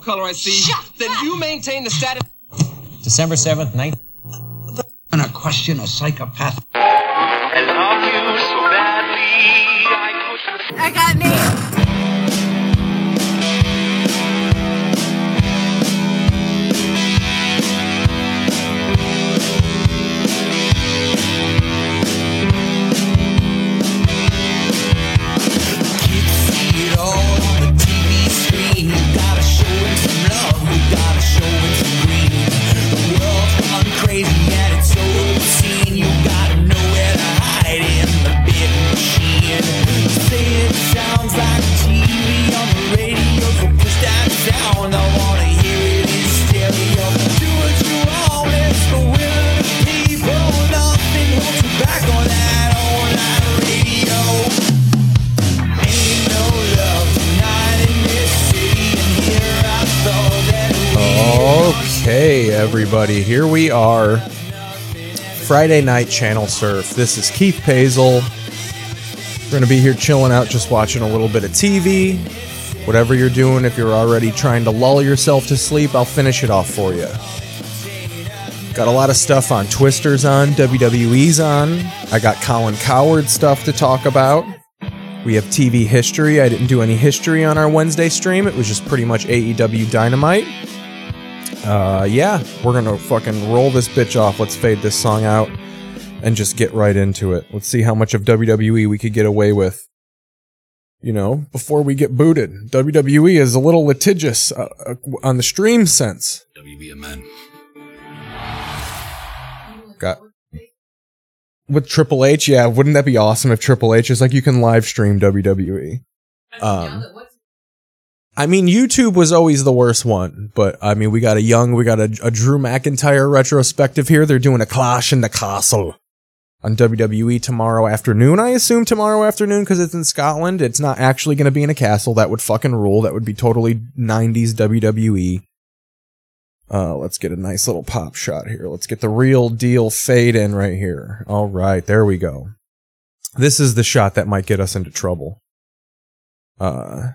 color I see, then you maintain the status. December 7th, 9th. I'm gonna question a psychopath. I got nailed. Everybody, here we are. Friday night channel surf. This is Keith Pazel. We're gonna be here chilling out, just watching a little bit of TV. Whatever you're doing, if you're already trying to lull yourself to sleep, I'll finish it off for you. Got a lot of stuff on Twisters on, WWE's on. I got Colin Cowherd stuff to talk about. We have TV history. I didn't do any history on our Wednesday stream. It was just pretty much AEW Dynamite. Uh, yeah, we're gonna fucking roll this bitch off. Let's fade this song out and just get right into it. Let's see how much of WWE we could get away with. You know, before we get booted. WWE is a little litigious uh, uh, on the stream sense. WB a man. Got with Triple H, yeah. Wouldn't that be awesome if Triple H is like you can live stream WWE? Um, I mean, YouTube was always the worst one, but I mean, we got a young, we got a, a Drew McIntyre retrospective here. They're doing a Clash in the Castle on WWE tomorrow afternoon. I assume tomorrow afternoon because it's in Scotland. It's not actually going to be in a castle. That would fucking rule. That would be totally 90s WWE. Uh, let's get a nice little pop shot here. Let's get the real deal fade in right here. All right, there we go. This is the shot that might get us into trouble. Uh,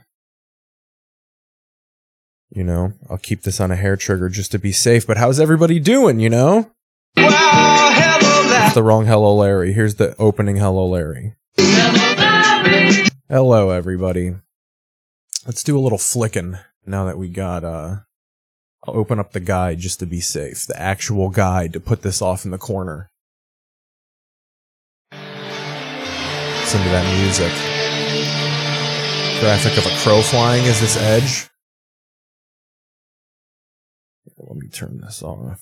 you know, I'll keep this on a hair trigger just to be safe. But how's everybody doing? You know, it's the wrong "Hello Larry." Here's the opening "Hello Larry." Hello, everybody. Let's do a little flicking now that we got uh I'll open up the guide just to be safe. The actual guide to put this off in the corner. Listen to that music. Graphic of a crow flying is this edge. Let me turn this off.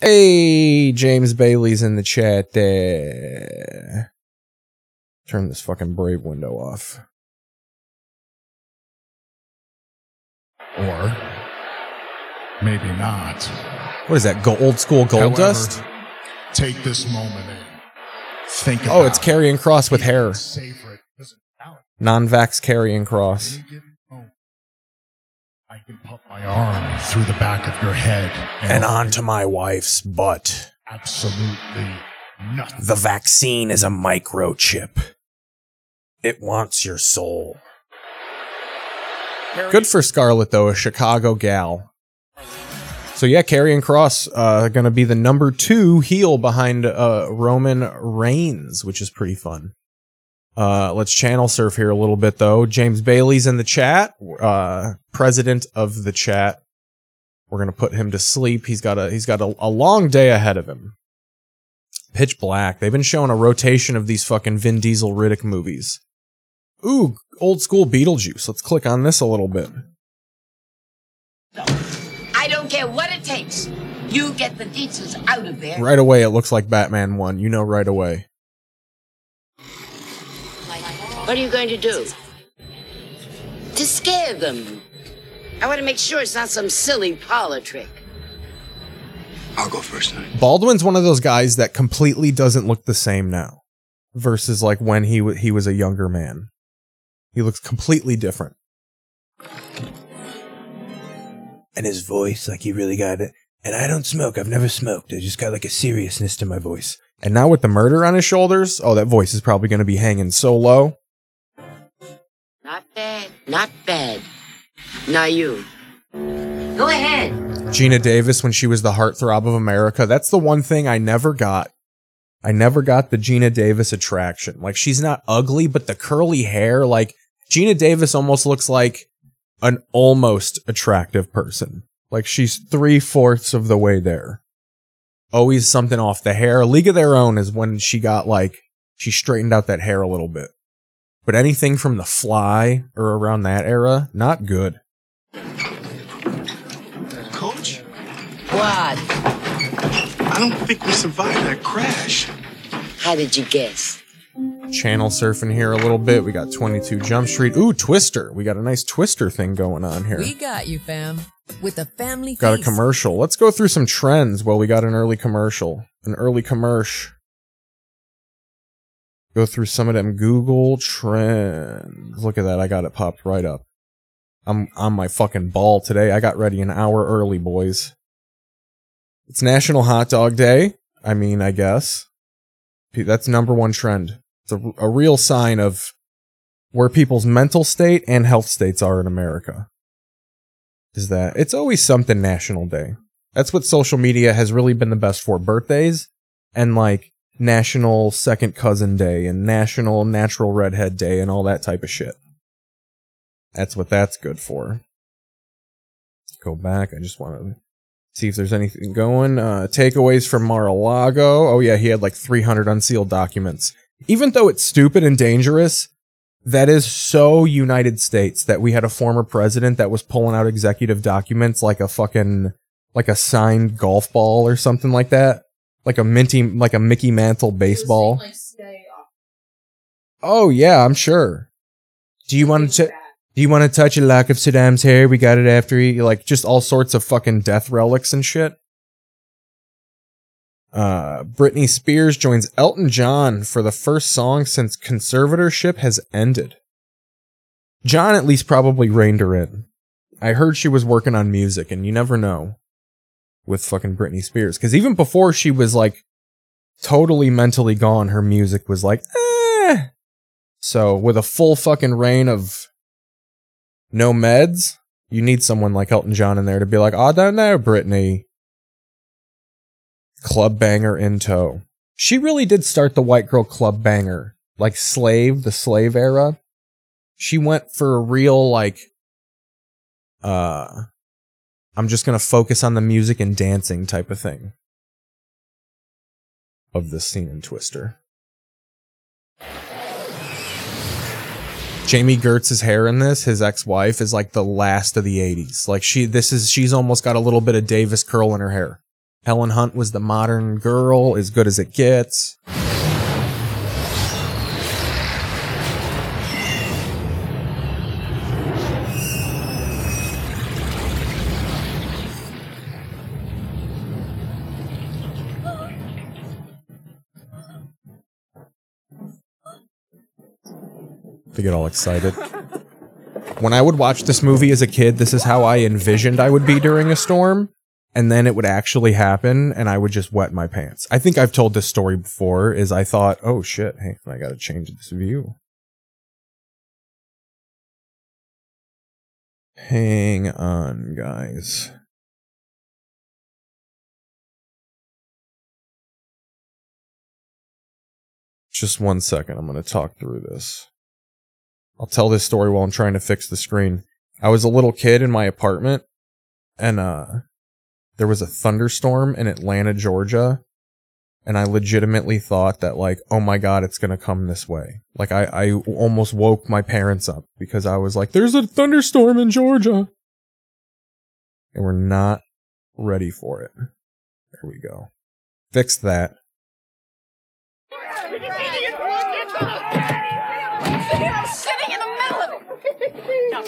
Hey, James Bailey's in the chat there. Turn this fucking Brave window off. Or maybe not. What is that? Go- old school gold However, dust? Take this moment and think Oh, it's Karrion Kross with hair. savor it. Doesn't count. Non-vax Karrion Kross. Any given moment, I can put my arm through the back of your head And onto my wife's butt. absolutely nothing. The vaccine is a microchip. It wants your soul. Good for Scarlett though, a Chicago gal. So yeah, Karrion Kross uh, gonna be the number two heel behind uh, Roman Reigns, which is pretty fun. Uh, let's channel surf here a little bit though. James Bailey's in the chat, uh, president of the chat. We're gonna put him to sleep. He's got a he's got a, a long day ahead of him. Pitch Black. They've been showing a rotation of these fucking Vin Diesel Riddick movies. Ooh, old school Beetlejuice. Let's click on this a little bit. I don't care what it takes. You get the deets out of there. Right away, it looks like Batman 1. You know right away. What are you going to do? To scare them. I want to make sure it's not some silly parlor trick. I'll go first. Baldwin's one of those guys that completely doesn't look the same now versus like when he w- he was a younger man. He looks completely different. And his voice, like he really got it. And I don't smoke. I've never smoked. I just got like a seriousness to my voice. And now with the murder on his shoulders, oh, that voice is probably going to be hanging so low. Not bad. Not bad. Now you. Go ahead. Geena Davis when she was the heartthrob of America. That's the one thing I never got. I never got the Geena Davis attraction. Like she's not ugly, but the curly hair, like Geena Davis almost looks like an almost attractive person. Like she's three fourths of the way there. Always something off. The hair, League of Their Own is when she got like, she straightened out that hair a little bit. But anything from The Fly or around that era, not good. Coach, What? I don't think we survived that crash. How did you guess? channel surfing here a little bit. We got 22 Jump Street. Ooh, Twister. We got a nice Twister thing going on here. We got you, fam. With a family Got a commercial. Let's go through some trends. Well, we got an early commercial. An early commercial. Go through some of them Google trends. Look at that. I got it popped right up. I'm on my fucking ball today. I got ready an hour early, boys. It's National Hot Dog Day. I mean, I guess. That's number one trend. It's a, a real sign of where people's mental state and health states are in America is that it's always something National Day. That's what social media has really been the best for birthdays and like National Second Cousin Day and National Natural Redhead Day and all that type of shit. That's what that's good for. Go back. I just want to see if there's anything going. Uh, takeaways from Mar-a-Lago. Oh yeah, he had like 300 unsealed documents. Even though it's stupid and dangerous, that is so United States that we had a former president that was pulling out executive documents like a fucking like a signed golf ball or something like that. Like a minty like a Mickey Mantle baseball. Oh yeah, I'm sure. Do you want to do you want to touch a lock of Saddam's hair? We got it after he like just all sorts of fucking death relics and shit. Uh, Britney Spears joins Elton John for the first song since conservatorship has ended. John at least probably reined her in. I heard she was working on music, and you never know with fucking Britney Spears. Because even before she was like totally mentally gone, her music was like, eh. So with a full fucking reign of no meds, you need someone like Elton John in there to be like, I don't know, Britney. Club banger in tow. She really did start the white girl club banger, like slave, the slave era. She went for a real like, uh, I'm just gonna focus on the music and dancing type of thing. Of this scene in Twister. Jami Gertz's hair in this, his ex-wife, is like the last of the 80s. Like she, this is, she's almost got a little bit of Davis curl in her hair. Helen Hunt was the modern girl, as good as it gets. To get all excited. When I would watch this movie as a kid, this is how I envisioned I would be during a storm. And then it would actually happen and I would just wet my pants. I think I've told this story before is I thought, oh shit, hey, I gotta change this view. Hang on, guys. Just one second. I'm going to talk through this. I'll tell this story while I'm trying to fix the screen. I was a little kid in my apartment and uh there was a thunderstorm in Atlanta, Georgia, and I legitimately thought that like, oh my god, it's to come this way. Like I I almost woke my parents up because I was like, there's a thunderstorm in Georgia. And we're not ready for it. There we go. Fix that.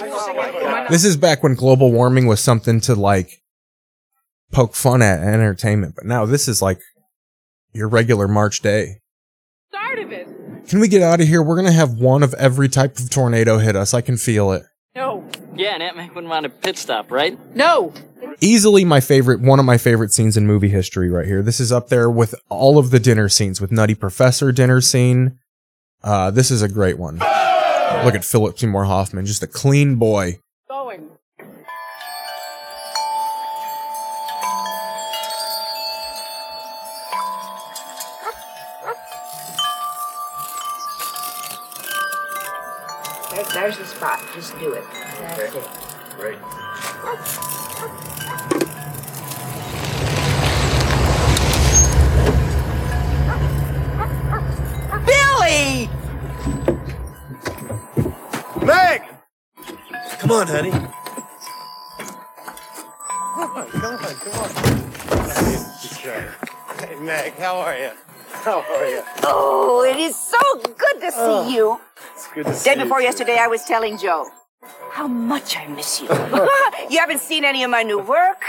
This is back when global warming was something to like poke fun at entertainment, but now this is like your regular March day. Start of it. Can we get out of here? We're gonna have one of every type of tornado hit us. I can feel it. No. Yeah, and Aunt May wouldn't want a pit stop, right? No. Easily my favorite, one of my favorite scenes in movie history right here. This is up there with all of the dinner scenes, with Nutty Professor dinner scene. Uh, this is a great one. Look at Philip Seymour Hoffman, just a clean boy. Going. There's the spot. Just do it. That's it. Great. Billy! Meg! Come on, honey. Come on, come on, come on. Hey, Meg, how are you? How are you? Oh, it is so good to see Oh, you. It's good to see Day you. before too. yesterday, I was telling Joe how much I miss you. you haven't seen any of my new work?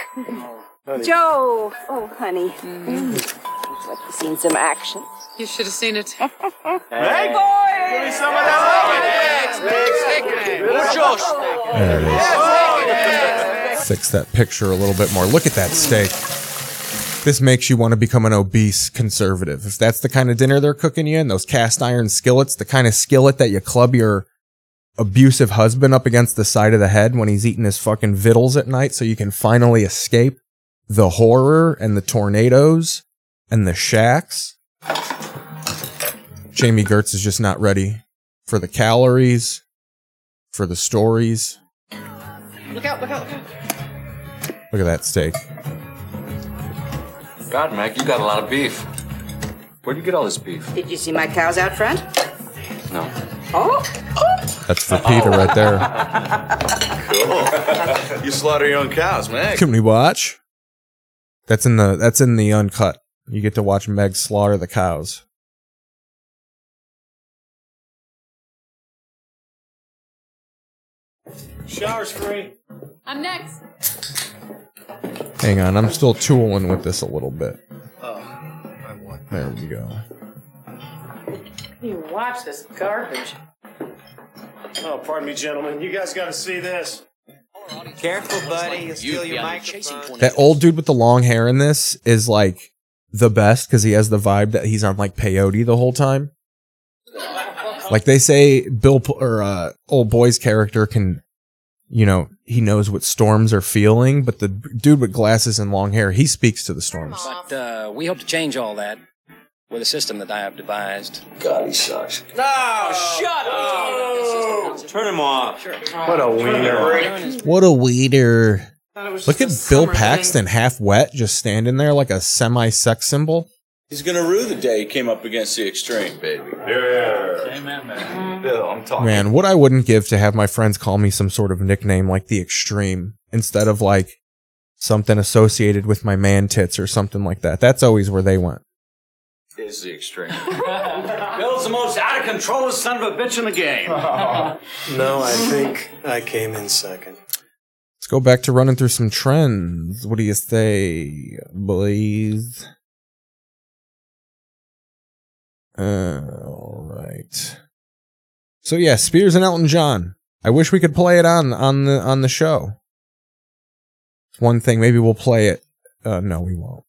Honey. Joe! Oh, honey. Mm. Looks like you've seen some action. You should have seen it. Meg? Give me some of that There it is. Fix that picture a little bit more. Look at that steak. This makes you want to become an obese conservative. If that's the kind of dinner they're cooking you in, those cast iron skillets, the kind of skillet that you club your abusive husband up against the side of the head when he's eating his fucking vittles at night so you can finally escape the horror and the tornadoes and the shacks. Jami Gertz is just not ready for the calories, for the stories. Look out, look out, look out. Look at that steak. God, Mac, you got a lot of beef. Where'd you get all this beef? Did you see my cows out front? No. Oh! oh. That's for Peter right there. Cool. you slaughter your own cows, Meg. Can we watch? That's in the that's in the uncut. You get to watch Meg slaughter the cows. Shower's free. I'm next. Hang on, I'm still tooling with this a little bit. Oh, I want. There we go. You watch this garbage. Oh, pardon me, gentlemen. You guys got to see this. Careful, buddy. You'll steal your microphone. That old dude with the long hair in this is like the best because he has the vibe that he's on like peyote the whole time. Like they say, Bill P- or uh, old boy's character can, you know, he knows what storms are feeling, but the dude with glasses and long hair, he speaks to the storms. But uh, we hope to change all that with a system that I have devised. God, he sucks. No, shut up! Turn him off. What a wiener. What a weeder! Was Look at Bill summer Paxton, half wet, just standing there like a semi-sex symbol. He's gonna rue the day he came up against the extreme, baby. Yeah. Amen, man. Mm-hmm. Bill, I'm talking. Man, what I wouldn't give to have my friends call me some sort of nickname like the Extreme instead of like something associated with my man tits or something like that. That's always where they went. Is the extreme. Bill's the most out of control son of a bitch in the game. No, I think I came in second. Let's go back to running through some trends. What do you say, boys? Uh, all right. So yeah, Spears and Elton John. I wish we could play it on on the on the show. One thing, maybe we'll play it. Uh, no, we won't.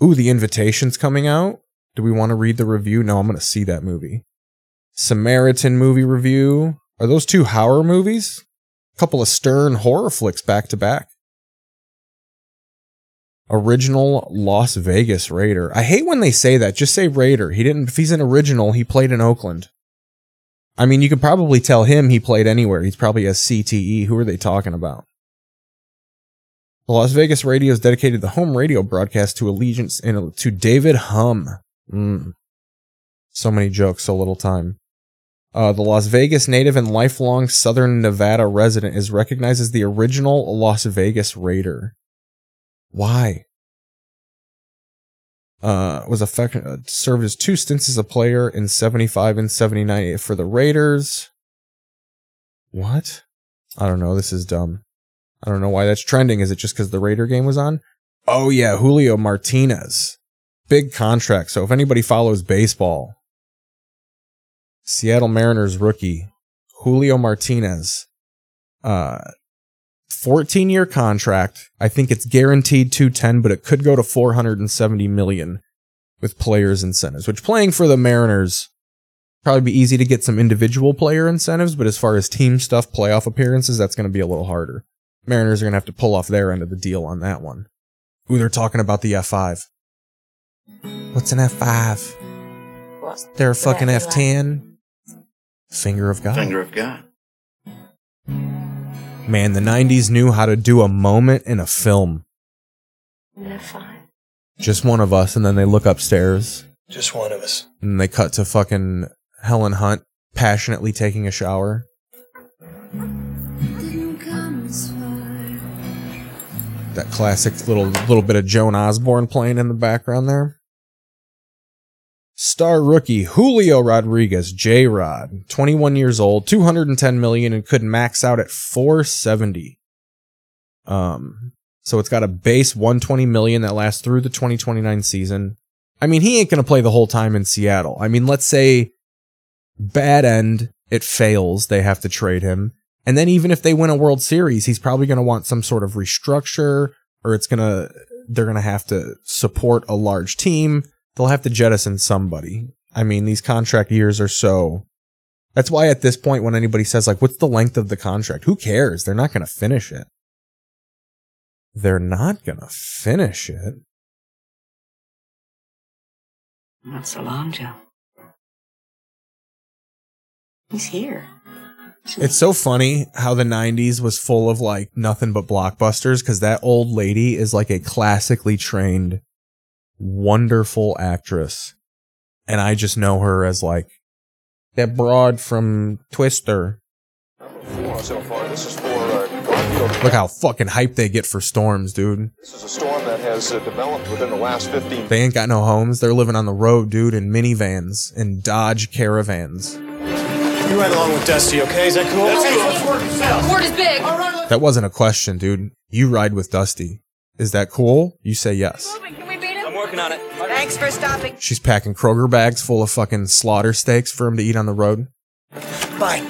Ooh, the invitation's coming out. Do we want to read the review? No, I'm to see that movie. Samaritan movie review. Are those two horror movies? Couple of stern horror flicks back to back. Original Las Vegas Raider. I hate when they say that. Just say Raider. He didn't. If he's an original, he played in Oakland. I mean, you could probably tell him he played anywhere. He's probably a CTE. Who are they talking about? The Las Vegas radio is dedicated the home radio broadcast to allegiance to David Humm. Mm. So many jokes, so little time. Uh, the Las Vegas native and lifelong Southern Nevada resident is recognized as the original Las Vegas Raider. Why? Uh, was affected, uh, served as two stints as a player in 75 and 79 for the Raiders. What? I don't know. This is dumb. I don't know why that's trending. Is it just because the Raider game was on? Oh yeah, Julio Martinez. Big contract. So if anybody follows baseball, Seattle Mariners rookie Julio Martinez, uh, 14 year contract. I think it's guaranteed 210, but it could go to 470 million with players incentives, which playing for the Mariners probably be easy to get some individual player incentives, but as far as team stuff, playoff appearances, that's going to be a little harder. Mariners are going to have to pull off their end of the deal on that one. Ooh, they're talking about the F5. What's an F5? What's They're a fucking F10. Finger of God. Finger of God. Man, the 90s knew how to do a moment in a film. Just one of us, and then they look upstairs, Just one of us. and they cut to fucking Helen Hunt passionately taking a shower. That classic little little bit of Joan Osborne playing in the background there. Star rookie Julio Rodriguez, J Rod, 21 years old, 210 million, and could max out at 470. Um, so it's got a base 120 million that lasts through the 2029 season. I mean, he ain't gonna play the whole time in Seattle. I mean, let's say bad end, it fails, they have to trade him. And then even if they win a World Series, he's probably gonna want some sort of restructure, or it's gonna they're gonna have to support a large team. They'll have to jettison somebody. I mean, these contract years are so that's why at this point when anybody says like what's the length of the contract? Who cares? They're not going to finish it. They're not going to finish it. Not so long, Joe. He's here. It's so funny how the 90s was full of like nothing but blockbusters because that old lady is like a classically trained, wonderful actress. And I just know her as like that broad from Twister. So far, this is for uh, Garfield. Look how fucking hype they get for storms, dude. This is a storm that has uh, developed within the last 15 They ain't got no homes. They're living on the road, dude, in minivans and Dodge caravans. You ride along with Dusty, okay? Is that cool? That's cool. The Word is big. That wasn't a question, dude. You ride with Dusty. Is that cool? You say yes. I'm working on it. Thanks for stopping. She's packing Kroger bags full of fucking slaughter steaks for him to eat on the road. Bye.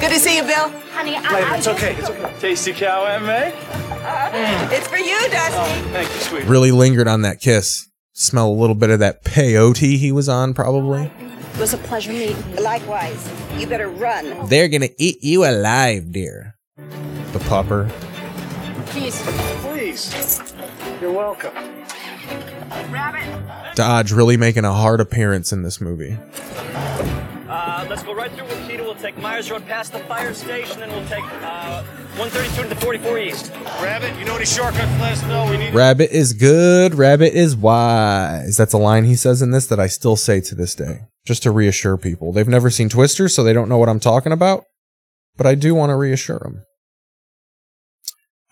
Good to see you, Bill. Honey, Later, it's okay. It's okay. Tasty cow MMA? It's for you, Dusty. Oh, thank you, sweet. Really lingered on that kiss. Smell a little bit of that peyote he was on, probably. It was a pleasure meeting you. Likewise. You better run. They're gonna eat you alive, dear. The pupper. Please. Please. You're welcome. Dodge really making a hard appearance in this movie. Uh, let's go right through Wakita. We'll take Myers Road past the fire station, then we'll take uh, 132 to the 44 East. Rabbit, you know any shortcuts? Let us know. We need. Rabbit is good, rabbit is wise. That's a line he says in this that I still say to this day, just to reassure people. They've never seen Twister, so they don't know what I'm talking about, but I do want to reassure them.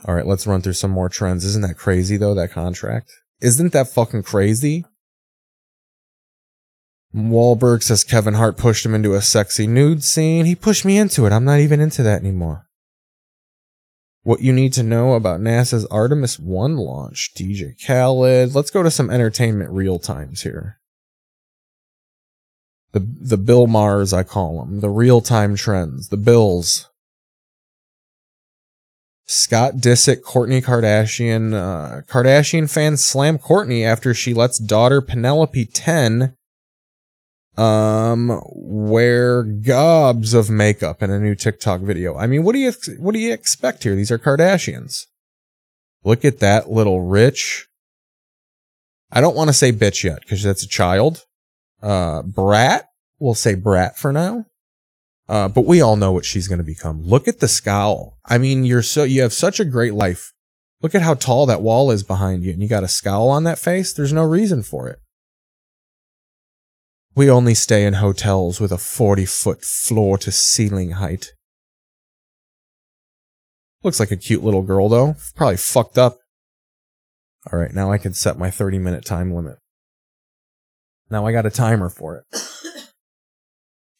All right, let's run through some more trends. Isn't that crazy, though, that contract? Isn't that fucking crazy? Wahlberg says Kevin Hart pushed him into a sexy nude scene. He pushed me into it. I'm not even into that anymore. What you need to know about NASA's Artemis 1 launch. DJ Khaled. Let's go to some entertainment real times here. The the Bill Mahers, I call them. The real time trends. The Bills. Scott Disick, Kourtney Kardashian. Uh, Kardashian fans slam Kourtney after she lets daughter Penelope 10 um wear gobs of makeup in a new TikTok video. I mean, what do you what do you expect here? These are Kardashians. Look at that little rich. I don't want to say bitch yet because that's a child. Uh, brat. We'll say brat for now. Uh, but we all know what she's going to become. Look at the scowl. I mean, you're so you have such a great life. Look at how tall that wall is behind you, and you got a scowl on that face. There's no reason for it. We only stay in hotels with a 40 foot floor to ceiling height. Looks like a cute little girl, though. Probably fucked up. Alright, now I can set my 30 minute time limit. Now I got a timer for it.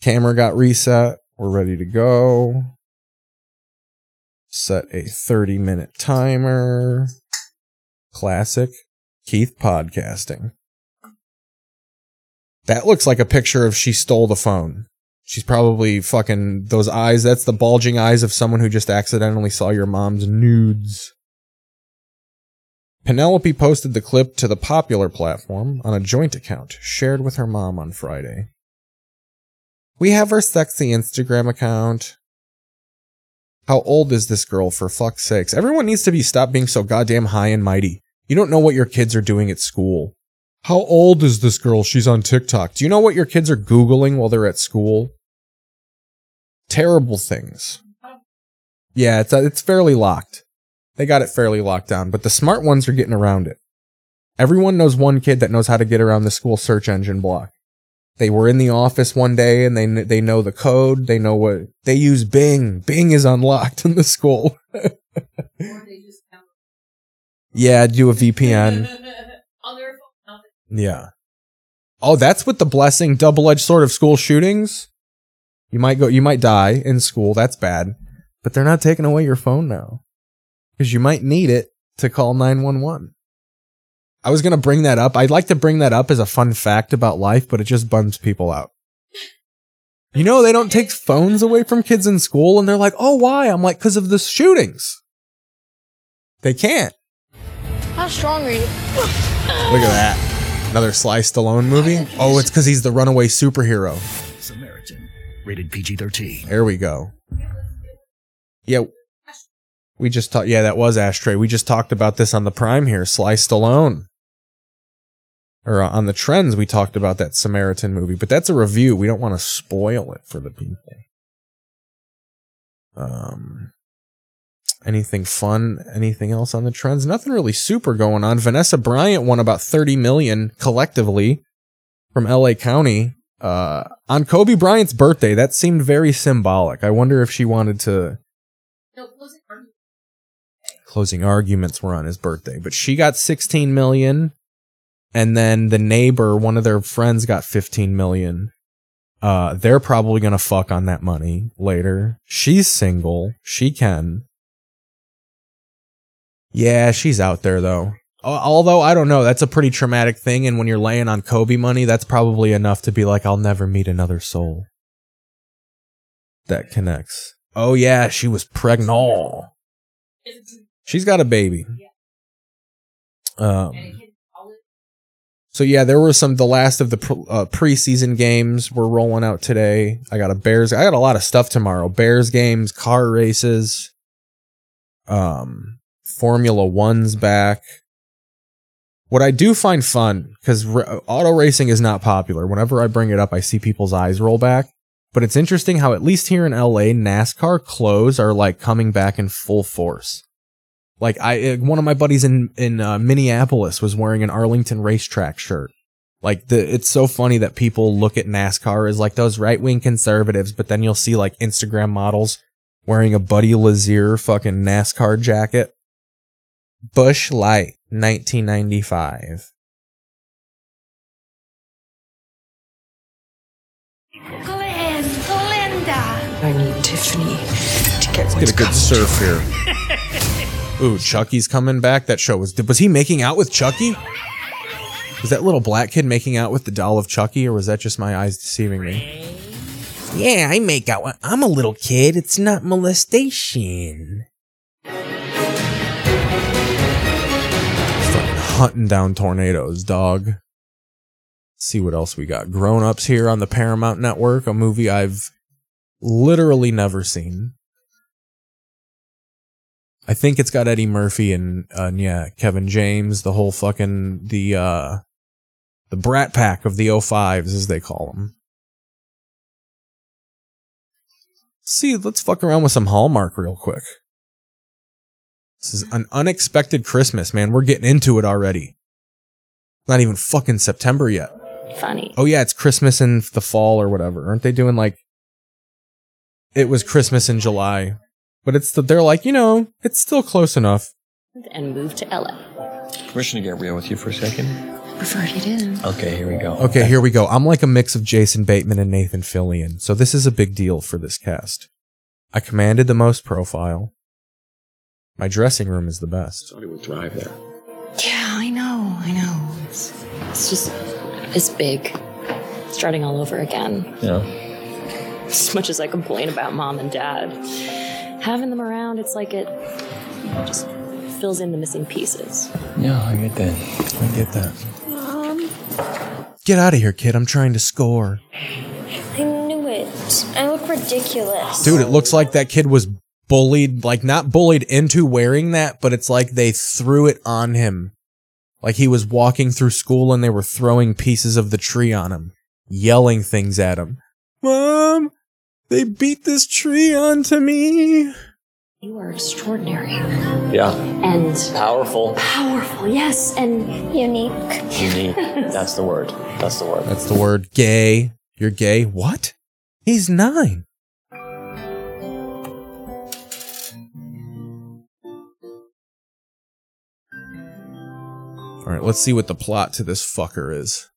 Camera got reset. We're ready to go. Set a 30 minute timer. Classic Keith podcasting. That looks like a picture of she stole the phone. She's probably fucking those eyes. That's the bulging eyes of someone who just accidentally saw your mom's nudes. Penelope posted the clip to the popular platform on a joint account shared with her mom on Friday. We have our sexy Instagram account. How old is this girl for fuck's sakes? Everyone needs to be stopped being so goddamn high and mighty. You don't know what your kids are doing at school. How old is this girl? She's on TikTok. Do you know what your kids are Googling while they're at school? Terrible things. Yeah, it's it's fairly locked. They got it fairly locked down, but the smart ones are getting around it. Everyone knows one kid that knows how to get around the school search engine block. They were in the office one day and they they know the code. They know what they use. Bing. Bing is unlocked in the school. yeah, do a VPN. Yeah. Oh, that's with the blessing double-edged sword of school shootings. You might go you might die in school. That's bad. But they're not taking away your phone now. Cuz you might need it to call 911. I was going to bring that up. I'd like to bring that up as a fun fact about life, but it just bums people out. You know, they don't take phones away from kids in school and they're like, "Oh, why?" I'm like, "Cuz of the shootings." They can't. How strong are you? Look at that. Another Sly Stallone movie? Oh, it's cuz he's the runaway superhero. Samaritan. Rated PG 13. There we go. Yeah. We just talked. Yeah, that was Ashtray. We just talked about this on the Prime here. Sly Stallone. Or on the trends, we talked about that Samaritan movie, but that's a review. We don't want to spoil it for the people. Um, anything fun? Anything else on the trends? Nothing really super going on. Vanessa Bryant won about 30 million collectively from LA County uh, on Kobe Bryant's birthday. That seemed very symbolic. I wonder if she wanted to. Closing arguments were on his birthday, but she got 16 million, and then the neighbor, one of their friends, got 15 million. Uh, they're probably gonna fuck on that money later. She's single. She can. Yeah, she's out there though. Although I don't know, that's a pretty traumatic thing, and when you're laying on Kobe money, that's probably enough to be like, I'll never meet another soul. That connects. Oh yeah, she was pregnant. She's got a baby. Um. So yeah, there were some. The last of the pre- uh, preseason games were rolling out today. I got a Bears. I got a lot of stuff tomorrow. Bears games, car races. Um, Formula One's back. What I do find fun because r- auto racing is not popular. Whenever I bring it up, I see people's eyes roll back. But it's interesting how at least here in LA, NASCAR clothes are like coming back in full force. Like I, uh, one of my buddies in in uh, Minneapolis was wearing an Arlington racetrack shirt. Like the, it's so funny that people look at NASCAR as like those right wing conservatives, but then you'll see like Instagram models wearing a Buddy Lazier fucking NASCAR jacket. Busch Light, 1995. Glenn, Glinda. I need Tiffany to get Let's get a good surf here. Ooh, Chucky's coming back. That show was was he making out with Chucky? Was that little black kid making out with the doll of Chucky, or was that just my eyes deceiving me? Yeah, I make out. I'm a little kid. It's not molestation. Hunting down tornadoes, dog. see what else we got. Grown Ups here on the Paramount Network, a movie I've literally never seen. I think it's got Eddie Murphy and, uh, and yeah, Kevin James, the whole fucking the uh the Brat Pack of the 05s as they call them. See, let's fuck around with some Hallmark real quick. This is an unexpected Christmas, man. We're getting into it already. Not even fucking September yet. Funny. Oh yeah, it's Christmas in the fall or whatever. Aren't they doing like it was Christmas in July. But it's the, they're like, you know, it's still close enough. And move to LA. Permission to get real with you for a second? Prefer you did. Okay, here we go. Okay, here we go. I'm like a mix of Jason Bateman and Nathan Fillion. So this is a big deal for this cast. I commanded the most profile. My dressing room is the best. Thought he would thrive there. Yeah, I know. I know. It's, it's just, it's big. Starting all over again. Yeah. As much as I complain about mom and dad, having them around, it's like it just fills in the missing pieces. Yeah, I get that. I get that. Mom, Get out of here, kid. I'm trying to score. I knew it. I look ridiculous. Dude, it looks like that kid was bullied, like not bullied into wearing that, but it's like they threw it on him. Like he was walking through school and they were throwing pieces of the tree on him, yelling things at him. Mom, they beat this tree onto me. You are extraordinary. Yeah. And Powerful. powerful, yes, and unique. Unique. That's the word. That's the word. That's the word. Gay. You're gay. What? He's nine. All right, let's see what the plot to this fucker is.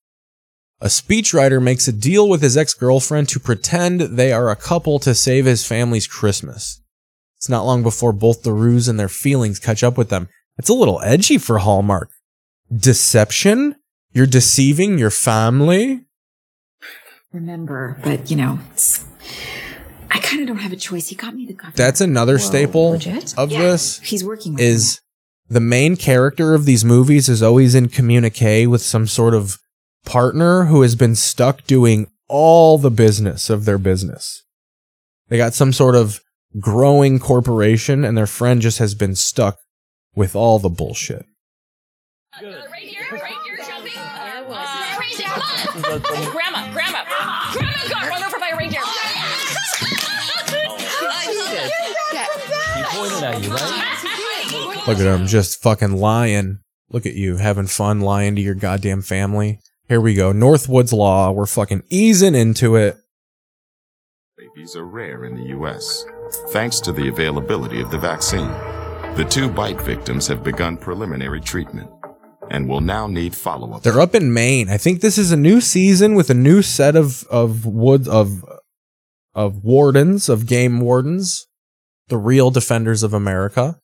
A speechwriter makes a deal with his ex girlfriend to pretend they are a couple to save his family's Christmas. It's not long before both the ruse and their feelings catch up with them. It's a little edgy for Hallmark. Deception? You're deceiving your family? Remember, but you know, it's, I kind of don't have a choice. He got me the cover. That's another Whoa, staple legit? of Yeah, this. He's working with is the main character of these movies is always in communique with some sort of partner who has been stuck doing all the business of their business. They got some sort of growing corporation and their friend just has been stuck with all the bullshit. Grandma, grandma, grandma got run over by a reindeer. He pointed at you, right? Look at them just fucking lying. Look at you having fun lying to your goddamn family. Here we go. Northwoods Law. We're fucking easing into it. Babies are rare in the U.S. thanks to the availability of the vaccine. The two bite victims have begun preliminary treatment and will now need follow up. They're up in Maine. I think this is a new season with a new set of of wood of of wardens of game wardens, the real defenders of America.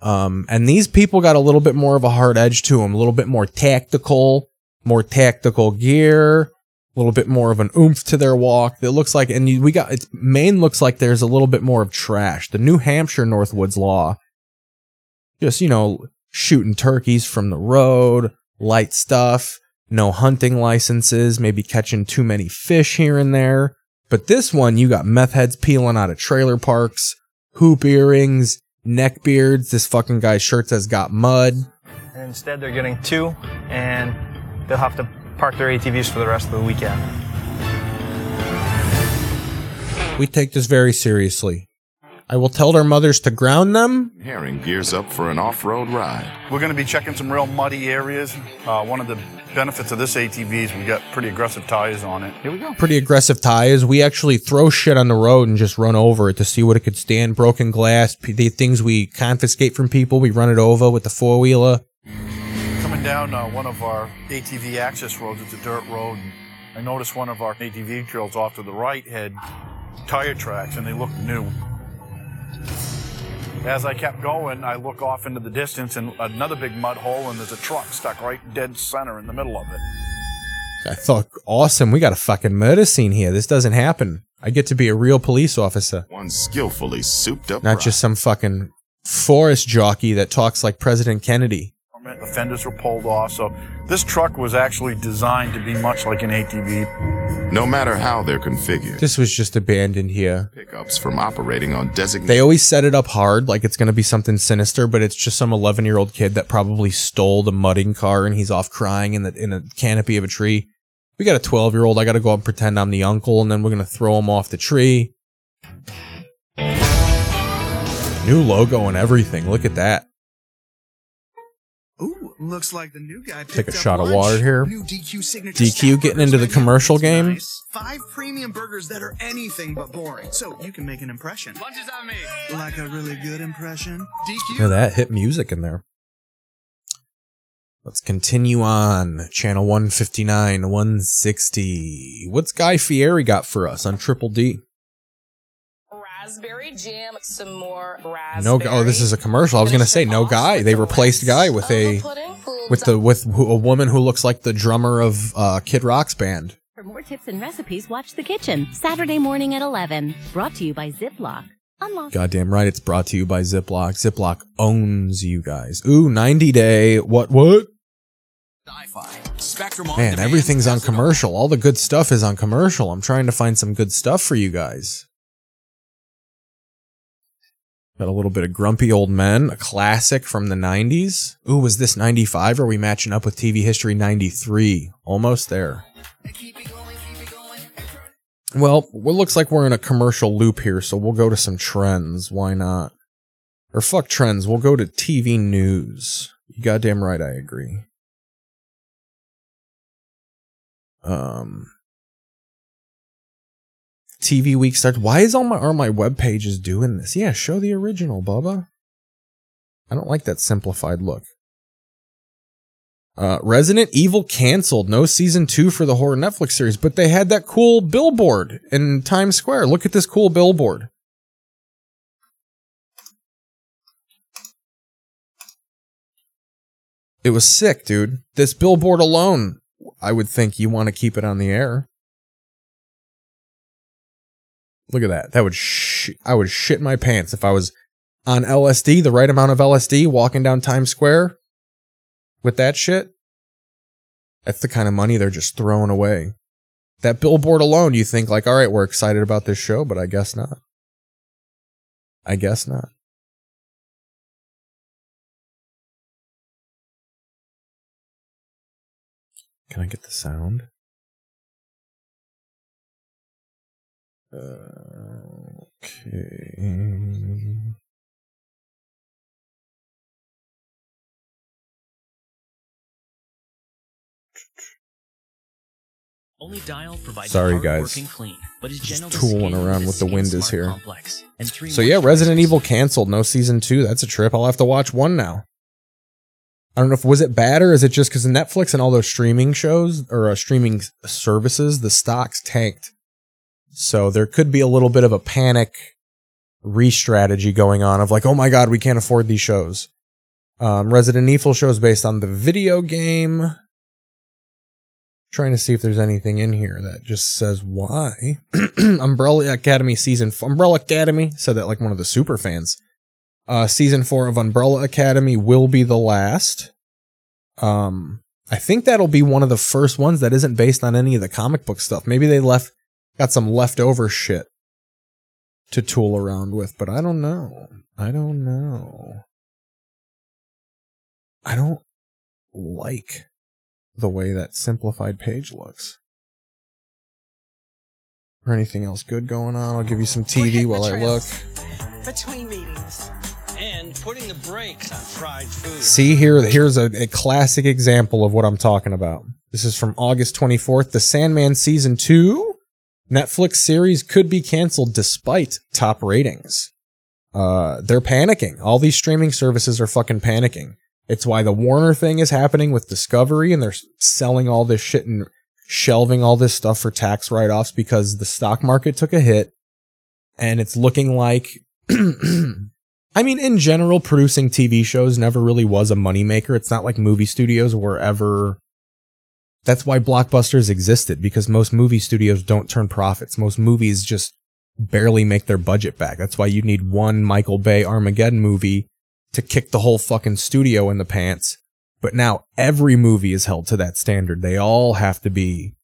Um, and these people got a little bit more of a hard edge to them, a little bit more tactical, more tactical gear, a little bit more of an oomph to their walk. It looks like, and you, we got it's, Maine looks like there's a little bit more of trash. The New Hampshire Northwoods Law, just you know, shooting turkeys from the road, light stuff, no hunting licenses, maybe catching too many fish here and there. But this one, you got meth heads peeling out of trailer parks, hoop earrings, neck beards. This fucking guy's shirt says got mud. And instead, they're getting two, and they'll have to park their ATVs for the rest of the weekend. We take this very seriously. I will tell their mothers to ground them. Herring gears up for an off road ride. We're going to be checking some real muddy areas. Uh, one of the benefits of this ATV is we got pretty aggressive tires on it. Here we go. Pretty aggressive tires. We actually throw shit on the road and just run over it to see what it could stand. Broken glass, the things we confiscate from people, we run it over with the four wheeler. Coming down uh, one of our ATV access roads, it's a dirt road. And I noticed one of our ATV trails off to the right had tire tracks and they looked new. As I kept going, I look off into the distance and another big mud hole, and there's a truck stuck right dead center in the middle of it. I thought, awesome, we got a fucking murder scene here. This doesn't happen. I get to be a real police officer, One skillfully souped up. not just some fucking forest jockey that talks like President Kennedy. The fenders were pulled off, so this truck was actually designed to be much like an ATV. No matter how they're configured, This was just abandoned here. pickups from operating on designated. They always set it up hard, like it's going to be something sinister, but it's just some 11 year old kid that probably stole the mudding car and he's off crying in the in a canopy of a tree. We got a 12 year old. I got to go up and pretend I'm the uncle, and then we're going to throw him off the tree. New logo and everything. Look at that. Ooh, looks like the new guy Take a up shot of water here. New DQ signature DQ getting into the commercial It's game. nice. Five premium burgers that are anything but boring, so you can make an impression. Lunches on me. Like a really good impression. DQ. Look at that hit music in there. Let's continue on. Channel 159, 160. What's Guy Fieri got for us on Triple D? Raspberry jam, some more raspberry. No, oh, this is a commercial. I was gonna say no guy. They replaced Guy with a with the with who- a woman who looks like the drummer of uh, Kid Rock's band. For more tips and recipes, watch The Kitchen, Saturday morning at 11. Brought to you by Ziploc. Unlock. Goddamn right, it's brought to you by Ziploc. Ziploc owns you guys. Ooh, 90 day. What? What? Spectrum Man, everything's on commercial. All the good stuff is on commercial. I'm trying to find some good stuff for you guys. Got a little bit of Grumpy Old Men, a classic from the 90s. Ooh, was this 95? Are we matching up with TV History 93? Almost there. Well, it looks like we're in a commercial loop here, so we'll go to some trends. Why not? Or fuck trends. We'll go to TV news. You goddamn right, I agree. Um, TV week starts. Why is all my are my web pages doing this? Yeah, show the original, Bubba. I don't like that simplified look. Uh, Resident Evil canceled. No season two for the horror Netflix series, but they had that cool billboard in Times Square. Look at this cool billboard. It was sick, dude. This billboard alone, I would think you want to keep it on the air. Look at that. That would sh- I would shit my pants if I was on LSD, the right amount of LSD, walking down Times Square with that shit. That's the kind of money they're just throwing away. That billboard alone, you think like, all right, we're excited about this show, but I guess not. I guess not. Can I get the sound? Okay. Only Dial provides Sorry, guys. working clean, but is Just tooling around with the wind is here. complex, So yeah, Resident Evil canceled. No season two. That's a trip. I'll have to watch one now. I don't know if was it bad or is it just because Netflix and all those streaming shows or uh, streaming services, the stocks tanked. So there could be a little bit of a panic re-strategy going on of like, oh my god, we can't afford these shows. Um, Resident Evil shows based on the video game. Trying to see if there's anything in here that just says why. Umbrella Academy season f- Umbrella Academy said that like one of the super fans. Uh, season four of Umbrella Academy will be the last. Um, I think that'll be one of the first ones that isn't based on any of the comic book stuff. Maybe they left got some leftover shit to tool around with, but I don't know. I don't know. I don't like the way that simplified page looks. Or anything else good going on? I'll give you some TV while I look. Between meetings. And putting the brakes on fried food. See here, here's a, a classic example of what I'm talking about. This is from August 24th. The Sandman season two Netflix series could be canceled despite top ratings. Uh, they're panicking. All these streaming services are fucking panicking. It's why the Warner thing is happening with Discovery and they're selling all this shit and shelving all this stuff for tax write-offs because the stock market took a hit and it's looking like I mean, in general, producing TV shows never really was a moneymaker. It's not like movie studios were ever. That's why blockbusters existed because most movie studios don't turn profits. Most movies just barely make their budget back. That's why you need one Michael Bay Armageddon movie to kick the whole fucking studio in the pants. But now every movie is held to that standard. They all have to be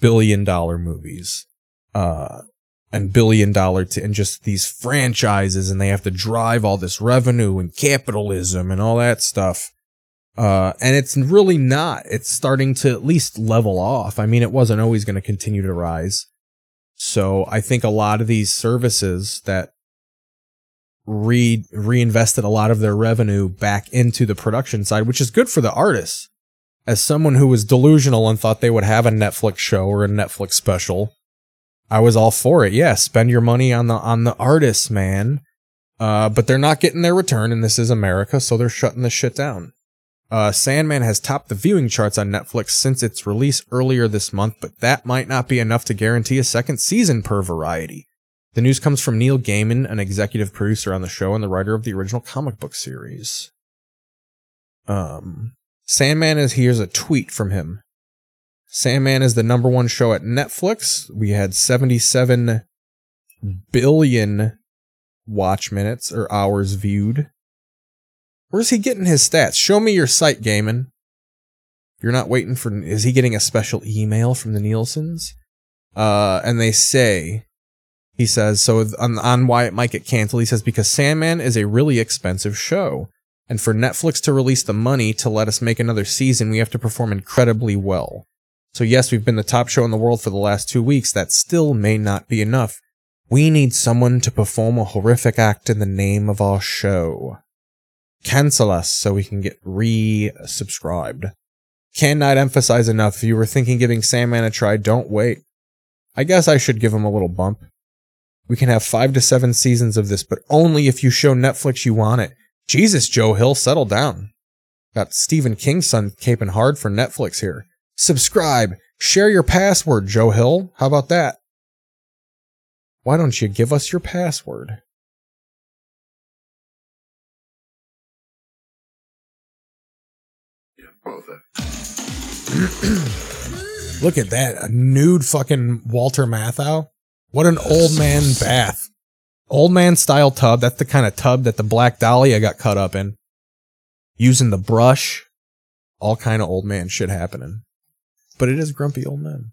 billion dollar movies. Uh, and billion dollar to and just these franchises and they have to drive all this revenue and capitalism and all that stuff uh and it's really not it's starting to at least level off i mean it wasn't always going to continue to rise so i think a lot of these services that re reinvested a lot of their revenue back into the production side which is good for the artists as someone who was delusional and thought they would have a netflix show or a netflix special I was all for it. Yeah, spend your money on the on the artists, man. Uh, but they're not getting their return, and this is America, so they're shutting this shit down. Uh, Sandman has topped the viewing charts on Netflix since its release earlier this month, but that might not be enough to guarantee a second season per Variety. The news comes from Neil Gaiman, an executive producer on the show and the writer of the original comic book series. Um, Sandman is here's a tweet from him. Sandman is the number one show at Netflix. We had 77 billion watch minutes or hours viewed. Where's he getting his stats? Show me your site, Gaiman. You're not waiting for. Is he getting a special email from the Nielsen's? Uh, and they say, he says, so on, on why it might get canceled, he says, because Sandman is a really expensive show. And for Netflix to release the money to let us make another season, we have to perform incredibly well. So yes, we've been the top show in the world for the last two weeks. That still may not be enough. We need someone to perform a horrific act in the name of our show. Cancel us so we can get re-subscribed. Cannot emphasize enough. If you were thinking giving Sandman a try, don't wait. I guess I should give him a little bump. We can have five to seven seasons of this, but only if you show Netflix you want it. Jesus, Joe Hill, settle down. Got Stephen King's son caping hard for Netflix here. Subscribe. Share your password, Joe Hill. How about that? Why don't you give us your password? Look at that. A nude fucking Walter Matthau. What an old man bath. Old man style tub. That's the kind of tub that the Black Dahlia got cut up in. Using the brush. All kind of old man shit happening. But it is grumpy old men.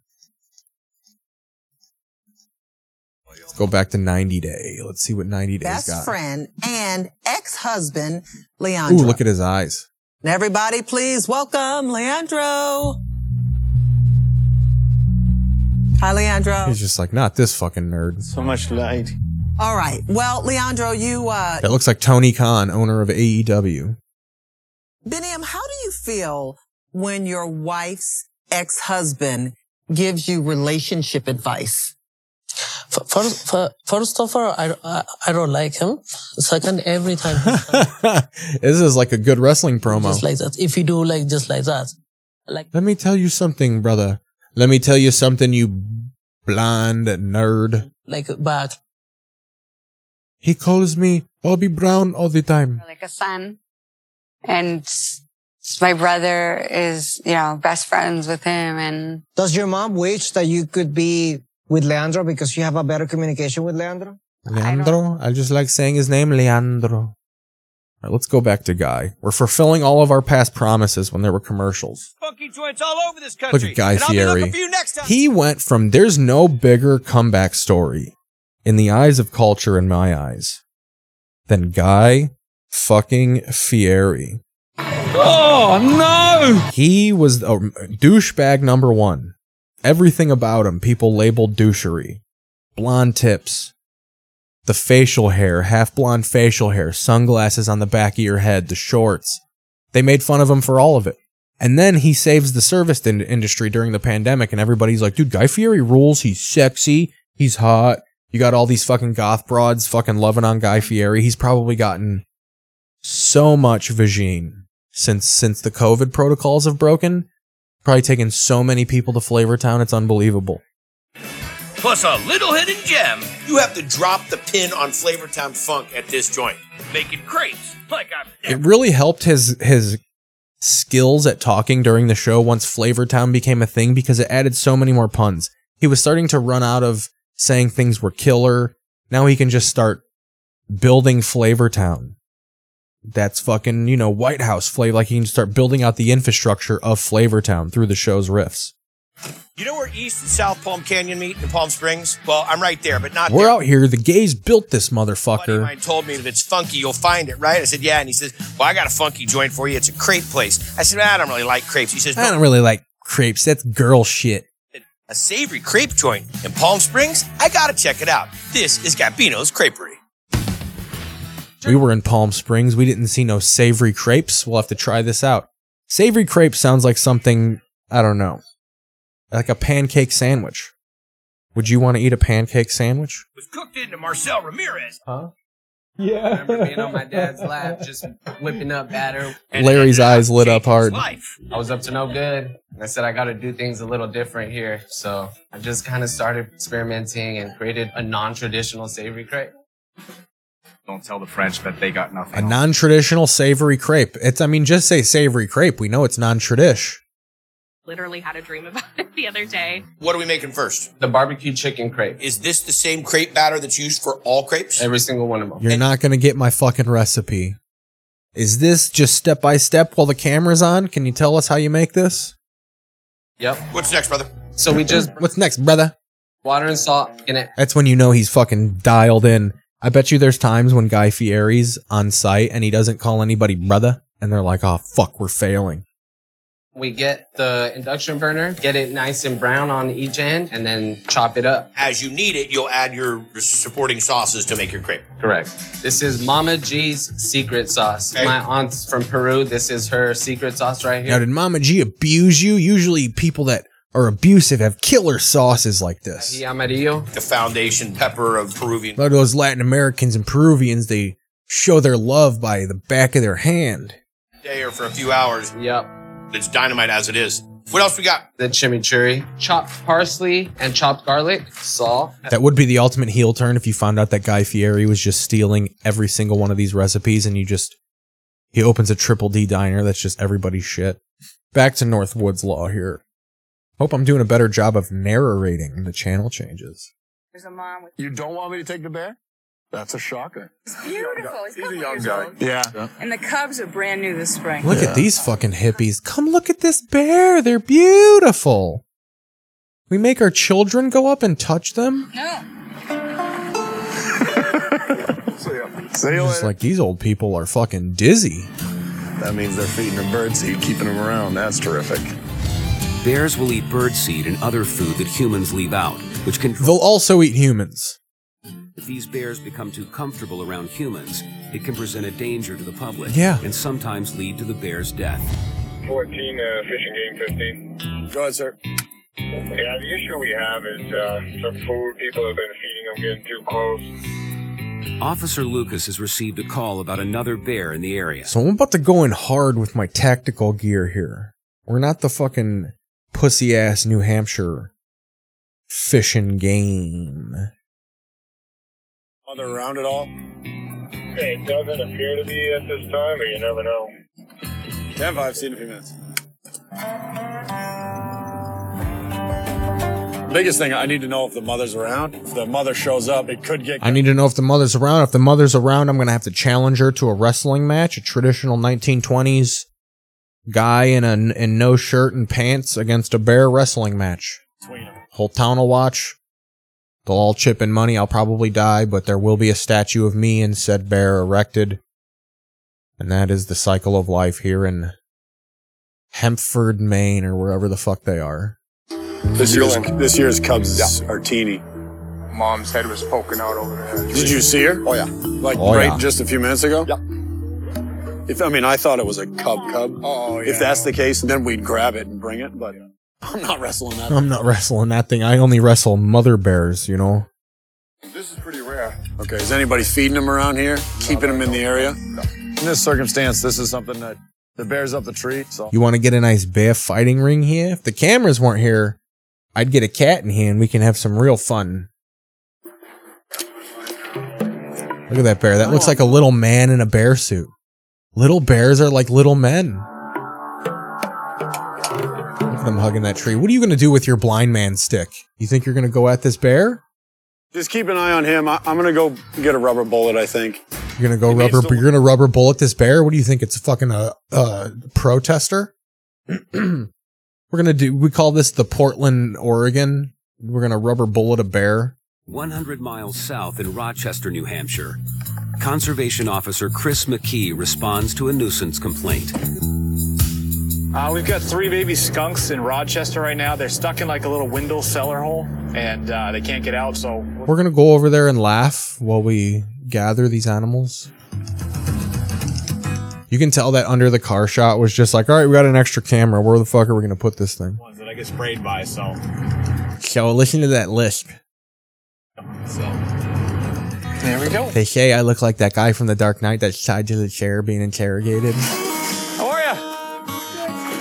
Let's go back to 90 Day. Let's see what 90 Days Best got. friend and ex-husband, Ooh, look at his eyes. And everybody, please welcome Leandro. Hi, Leandro. He's just like, not this fucking nerd. So much light. All right. Well, Leandro, you, uh, That looks like Tony Khan, owner of AEW. Biniyam, how do you feel when your wife's ex-husband gives you relationship advice? First, first of all, I, I, I don't like him. Second, every time this is like a good wrestling promo. just like that. If you do like just like that, like Let me tell you something, brother. Let me tell you something, you blind nerd. like back, He calls me Bobby Brown all the time. like a son. And my brother is, you know, best friends with him. And Does your mom wish that you could be with Leandro because you have a better communication with Leandro? Leandro? I, just like saying his name, Leandro. All right, let's go back to Guy. We're fulfilling all of our past promises when there were commercials. Funky joints all over this country. Look at Guy and I'll be looking Fieri. for you next time. He went from there's no bigger comeback story in the eyes of culture in my eyes than Guy fucking Fieri. Oh, no! He was a douchebag number one. Everything about him, people labeled douchery. Blonde tips, the facial hair, half blonde facial hair, sunglasses on the back of your head, the shorts. They made fun of him for all of it. And then he saves the service in- industry during the pandemic, and everybody's like, dude, Guy Fieri rules. He's sexy. He's hot. You got all these fucking goth broads fucking loving on Guy Fieri. He's probably gotten so much vagine since since the COVID protocols have broken. Probably taken so many people to Flavortown, it's unbelievable. Plus a little hidden gem. You have to drop the pin on Flavortown Funk at this joint. Making crepes like I'm. It really helped his his skills at talking during the show once Flavortown became a thing because it added so many more puns. He was starting to run out of saying things were killer. Now he can just start building Flavortown. That's fucking, you know, White House flavor. Like he can start building out the infrastructure of Flavortown through the show's riffs. You know where East and South Palm Canyon meet in Palm Springs? Well, I'm right there, but not We're there. out here. The gays built this motherfucker. mine told me if it's funky, you'll find it, right? I said, yeah. And he says, well, I got a funky joint for you. It's a crepe place. I said, I don't really like crepes. He says, I don't really like crepes. That's girl shit. a savory crepe joint in Palm Springs? I got to check it out. This is Gabino's Creperie. We were in Palm Springs. We didn't see no savory crepes. We'll have to try this out. Savory crepe sounds like something, I don't know, like a pancake sandwich. Would you want to eat a pancake sandwich? Was cooked into Marcel Ramirez. Huh? Yeah. I remember being on my dad's lap, just whipping up batter. Larry's eyes lit up hard. I was up to no good. I said I got to do things a little different here. So I just kind of started experimenting and created a non-traditional savory crepe. Don't tell the French that they got nothing. A non traditional savory crepe. It's, I mean, just say savory crepe. We know it's non tradish. Literally had a dream about it the other day. What are we making first? The barbecue chicken crepe. Is this the same crepe batter that's used for all crepes? Every single one of them. You're not going to get my fucking recipe. Is this just step by step while the camera's on? Can you tell us how you make this? Yep. What's next, brother? So we just What's next, brother? water and salt in it. That's when you know he's fucking dialed in. I bet you there's times when Guy Fieri's on site and he doesn't call anybody brother, and they're like, "Oh fuck, we're failing." We get the induction burner, get it nice and brown on each end, and then chop it up. As you need it, you'll add your supporting sauces to make your crepe. Correct. This is Mama G's secret sauce. Okay. My aunt's from Peru. This is her secret sauce right here. Now, did Mama G abuse you? Usually, people that are abusive have killer sauces like this. Ají amarillo. The foundation pepper of Peruvian. A lot of those Latin Americans and Peruvians, they show their love by the back of their hand. Day or for a few hours. Yep. It's dynamite as it is. What else we got? The chimichurri, chopped parsley and chopped garlic, salt. That would be the ultimate heel turn if you found out that Guy Fieri was just stealing every single one of these recipes and you just he opens a triple D diner that's just everybody's shit. Back to Northwoods Law here. Hope I'm doing a better job of narrating the channel changes. There's a mom with. You don't want me to take the bear? That's a shocker. It's beautiful. He's, He's a a young years guy. old. Yeah. And the cubs are brand new this spring. Look at these fucking hippies. Come look at this bear. They're beautiful. We make our children go up and touch them? No. See you Just like these old people are fucking dizzy. That means they're feeding them birdseed, keeping them around. That's terrific. Bears will eat birdseed and other food that humans leave out, which can. They'll also eat humans. If these bears become too comfortable around humans, it can present a danger to the public. Yeah. And sometimes lead to the bear's death. 14, uh, fishing game 15. Go ahead, sir. Yeah, the issue we have is uh, some food. People have been feeding them getting too close. Officer Lucas has received a call about another bear in the area. So I'm about to go in hard with my tactical gear here. We're not the fucking pussy ass New Hampshire fishing game. Are they around at all? It doesn't appear to be at this time, but you never know. 10 5, see you in a few minutes. Biggest thing, I need to know if the mother's around. If the mother shows up, it could get. I need to know if the mother's around. If the mother's around, I'm gonna have to challenge her to a wrestling match, a traditional 1920s guy in a in no shirt and pants against a bear wrestling match. Whole town will watch. They'll all chip in money. I'll probably die, but there will be a statue of me and said bear erected. And that is the cycle of life here in Hempford, Maine, or wherever the fuck they are. This year's, this year's Cubs are teeny. Mom's head was poking out over there. Did you see her? Oh, yeah. Like Oh, right yeah. just a few minutes ago? Yep. If I mean, I thought it was a cub cub. Oh, If that's the case, then we'd grab it and bring it, but I'm not wrestling that. I'm not wrestling that thing. I only wrestle mother bears, you know? This is pretty rare. Okay, is anybody feeding them around here? Keeping them in the area? In this circumstance, this is something that the bear's up the tree, so. You want to get a nice bear fighting ring here? If the cameras weren't here, I'd get a cat in here and we can have some real fun. Look at that bear. That looks oh. like a little man in a bear suit. Little bears are like little men. Look at them hugging that tree. What are you going to do with your blind man stick? You think you're going to go at this bear? Just keep an eye on him. I, I'm gonna go get a rubber bullet, I think. You're going to go rubber, you're going to rubber bullet this bear? What do you think? It's a fucking uh, uh, protester? We're going to do, we call this the Portland, Oregon. We're going to rubber bullet a bear. 100 miles south in Rochester, New Hampshire, Conservation Officer Chris McKee responds to a nuisance complaint. Uh, we've got three baby skunks in Rochester right now. They're stuck in like a little window cellar hole, and uh, they can't get out. So We're going to go over there and laugh while we gather these animals. You can tell that under the car shot was just like, all right, we got an extra camera. Where the fuck are we going to put this thing? ones that I get sprayed by. So, So listen to that lisp. So there we go. They say I look like that guy from The Dark Knight that's tied to the chair being interrogated. How are you?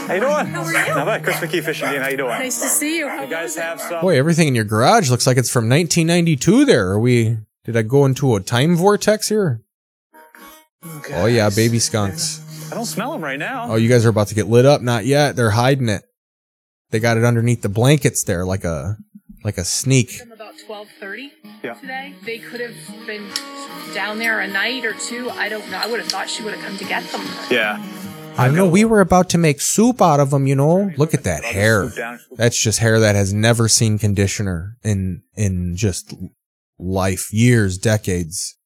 How you doing? How are you? Not bad. Chris McKee Fishing Game. How you doing? Nice to see you. You guys have some. Boy, everything in your garage looks like it's from 1992 there. Are we, did I go into a time vortex here? Oh yeah, baby skunks. I don't smell them right now. Oh, you guys are about to get lit up. Not yet. They're hiding it. They got it underneath the blankets there, like a like a sneak. Them about twelve thirty Yeah. today. They could have been down there a night or two. I don't know. I would have thought she would have come to get them. Yeah. I know we were about to make soup out of them, you know. Look at that hair. That's just hair that has never seen conditioner in in just life, years, decades.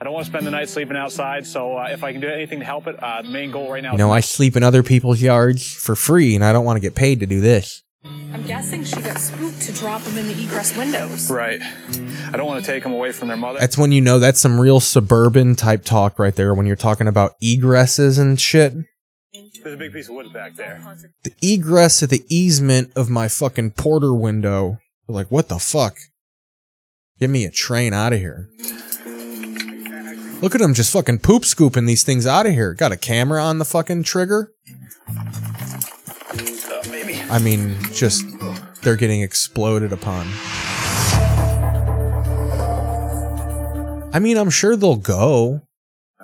I don't want to spend the night sleeping outside, so uh, if I can do anything to help it, uh, the main goal right now You know, I sleep in other people's yards for free, and I don't want to get paid to do this. I'm guessing she got spooked to drop them in the egress windows. Right. I don't want to take them away from their mother. That's when you know that's some real suburban type talk right there when you're talking about egresses and shit. There's a big piece of wood back there. The egress of the easement of my fucking porter window. They're like, what the fuck? Give me a train out of here. Look at them just fucking poop scooping these things out of here. Got a camera on the fucking trigger. I mean, just they're getting exploded upon. I mean, I'm sure they'll go.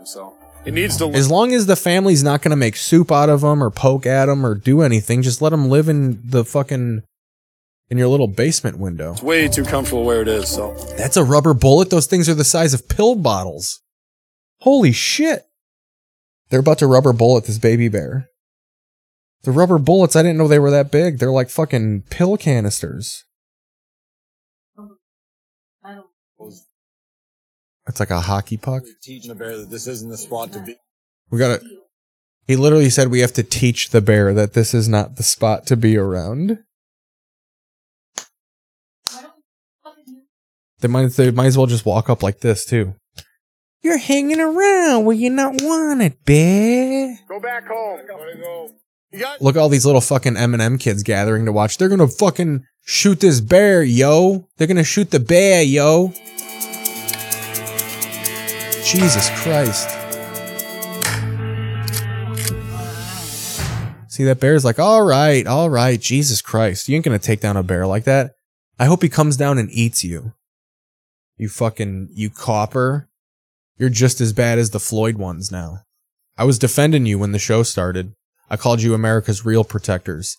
So it needs to. As long as the family's not going to make soup out of them or poke at them or do anything, just let them live in the fucking in your little basement window. It's way too comfortable where it is. So That's a rubber bullet. Those things are the size of pill bottles. Holy shit. They're about to rubber bullet this baby bear. The rubber bullets, I didn't know they were that big. They're like fucking pill canisters. It's like a hockey puck. teaching the bear that this isn't the spot to be. We gotta. He literally said we have to teach the bear that this is not the spot to be around. They might, they might as well just walk up like this too. You're hanging around where you're not wanted, bear. Go back home. go. Look at all these little fucking Eminem kids gathering to watch. They're gonna fucking shoot this bear, yo. They're gonna shoot the bear, yo. Jesus Christ. See, that bear's like, all right, all right, Jesus Christ. You ain't gonna take down a bear like that. I hope he comes down and eats you. You fucking, you copper. You're just as bad as the Floyd ones now. I was defending you when the show started. I called you America's real protectors.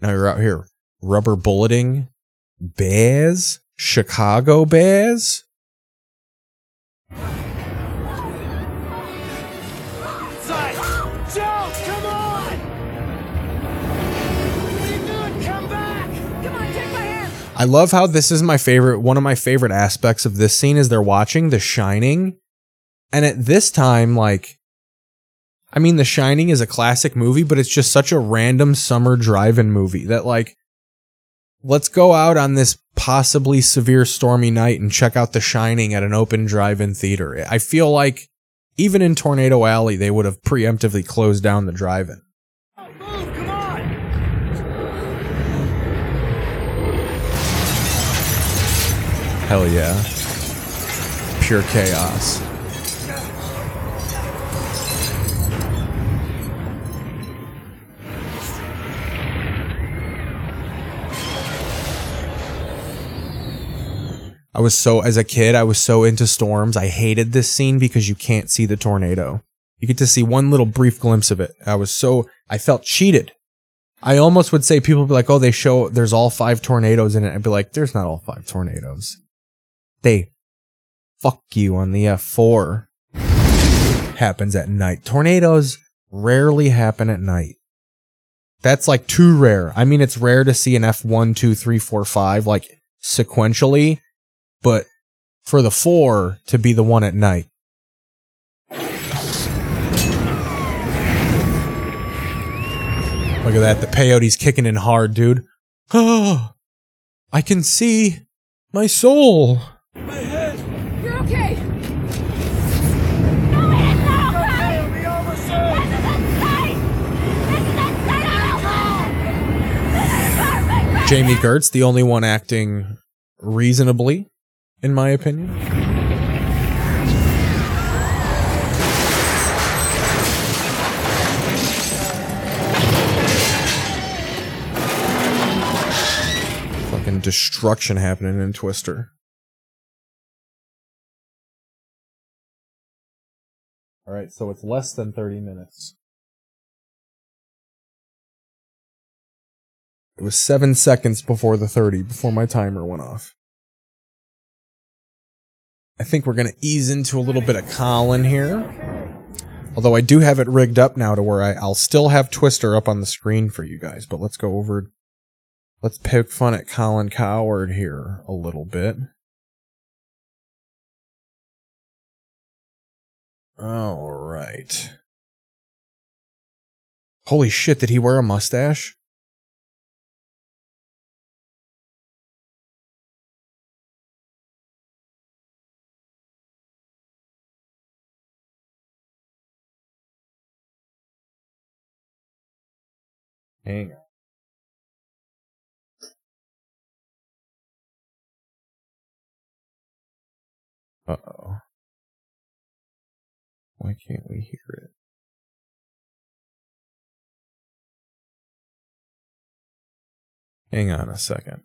Now you're out here rubber bulleting bears, Chicago bears. I love how this is my favorite. One of my favorite aspects of this scene is they're watching The Shining, and at this time, like, I mean, The Shining is a classic movie, but it's just such a random summer drive-in movie that, like, let's go out on this possibly severe stormy night and check out The Shining at an open drive-in theater. I feel like even in Tornado Alley, they would have preemptively closed down the drive-in. Hell yeah. Pure chaos. I was so, as a kid, I was so into storms. I hated this scene because you can't see the tornado. You get to see one little brief glimpse of it. I was so, I felt cheated. I almost would say people would be like, oh, they show there's all five tornadoes in it. I'd be like, there's not all five tornadoes. They fuck you on the F4. Happens at night. Tornadoes rarely happen at night. That's like too rare. I mean, it's rare to see an F1, 2, 3, 4, 5, like sequentially, but for the four to be the one at night. Look at that. The peyote's kicking in hard, dude. Oh, I can see my soul. You're okay. Jami Gertz, the only one acting reasonably, in my opinion. Fucking destruction happening in Twister. Alright, so it's less than 30 minutes. It was seven seconds before the 30, before my timer went off. I think we're going to ease into a little bit of Colin here. Although I do have it rigged up now to where I, I'll still have Twister up on the screen for you guys. But let's go over. Let's poke fun at Colin Cowherd here a little bit. All right. Holy shit, did he wear a mustache? Hang on. Uh oh. Why can't we hear it? Hang on a second.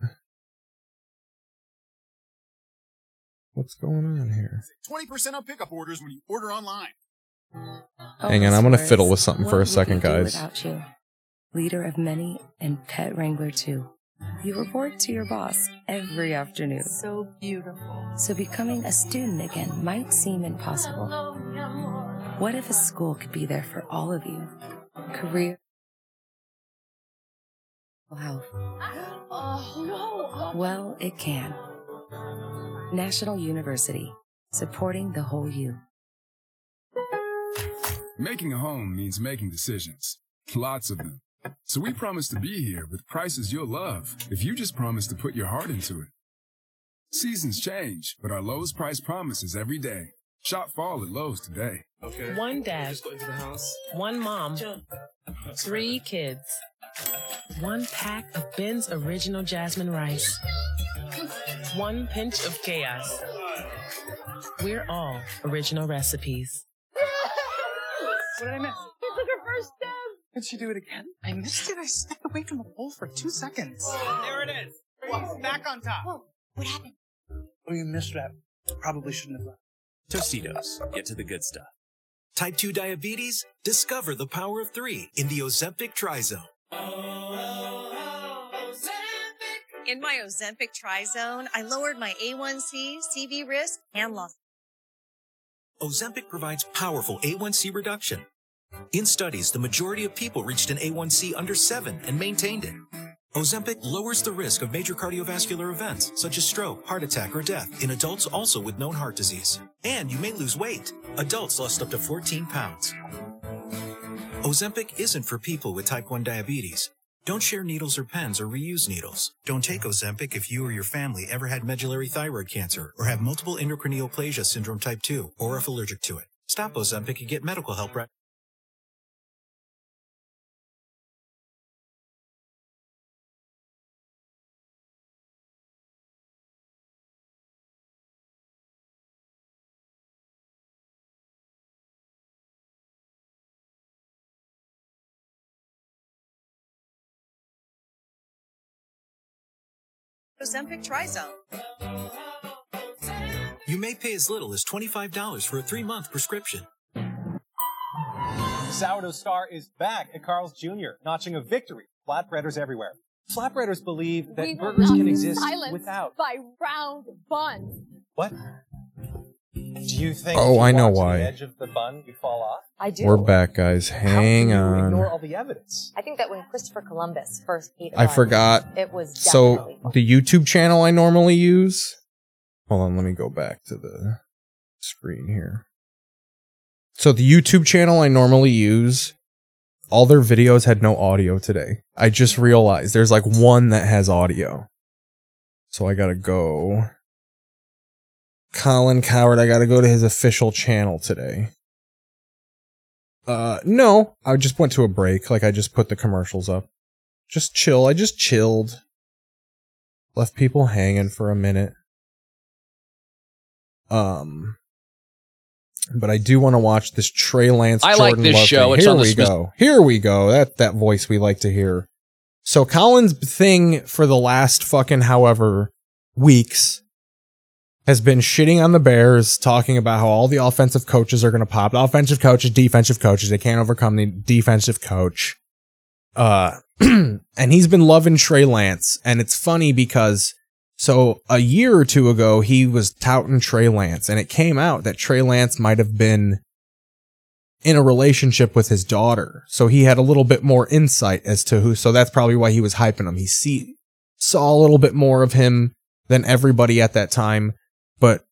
What's going on here? 20% on pickup orders when you order online. Hang on, I'm gonna fiddle with something for a second, guys. Without you, leader of many and pet wrangler too. You report to your boss every afternoon. So beautiful. So becoming a student again might seem impossible. What if a school could be there for all of you? Career, health. Oh no. Well, it can. National University, supporting the whole you. Making a home means making decisions. Lots of them. So we promise to be here with prices you'll love if you just promise to put your heart into it. Seasons change, but our Lowe's price promise is every day. Shop fall at Lowe's today. Okay. One dad, one mom, three kids, one pack of Ben's original jasmine rice, one pinch of chaos. We're all original recipes. What did I miss? You took her first step. Did she do it again? I missed it. I stepped away from the pole for two seconds. There it is. Back on top. Whoa. What happened? Oh, you missed that. Probably shouldn't have left. Tostitos. Get to the good stuff. Type 2 diabetes? Discover the power of three in the Ozempic Trizone. In my Ozempic Trizone, I lowered my A1C, CV risk, and lost. Ozempic provides powerful A1C reduction. In studies, the majority of people reached an A1C under 7 and maintained it. Ozempic lowers the risk of major cardiovascular events such as stroke, heart attack, or death in adults also with known heart disease. And you may lose weight. Adults lost up to 14 pounds. Ozempic isn't for people with type 1 diabetes. Don't share needles or pens or reuse needles. Don't take Ozempic if you or your family ever had medullary thyroid cancer or have multiple endocrine neoplasia syndrome type 2 or if allergic to it. Stop Ozempic and get medical help right Ozempic Trizone. You may pay as little as $25 for a three month prescription. Sourdough Star is back at Carl's Jr., notching a victory. Flatbreaders everywhere. Flatbreaders believe that we burgers can exist without. by round buns. What? Do you think? Oh, you I know why. The edge of the bun, you fall off. I do. We're back, guys. Hang You on. ignore all the evidence. I think that when Christopher Columbus first ate a I bun, forgot. It was so definitely the YouTube channel I normally use. Hold on, let me go back to the screen here. So the YouTube channel I normally use, all their videos had no audio today. I just realized there's like one that has audio. So I gotta go. Colin Cowherd, I gotta go to his official channel today. Uh, no, I just went to a break. Like I just put the commercials up. Just chill. I just chilled. Left people hanging for a minute. Um, but I do want to watch this Trey Lance. I like Jordan this Love show. Here we go. Here we go. That that voice we like to hear. So Colin's thing for the last fucking however weeks has been shitting on the Bears, talking about how all the offensive coaches are going to pop. Offensive coaches, defensive coaches, they can't overcome the defensive coach. Uh, and he's been loving Trey Lance, and it's funny because so a year or two ago he was touting Trey Lance, and it came out that Trey Lance might have been in a relationship with his daughter, so he had a little bit more insight as to who. So that's probably why he was hyping him. He see saw a little bit more of him than everybody at that time, but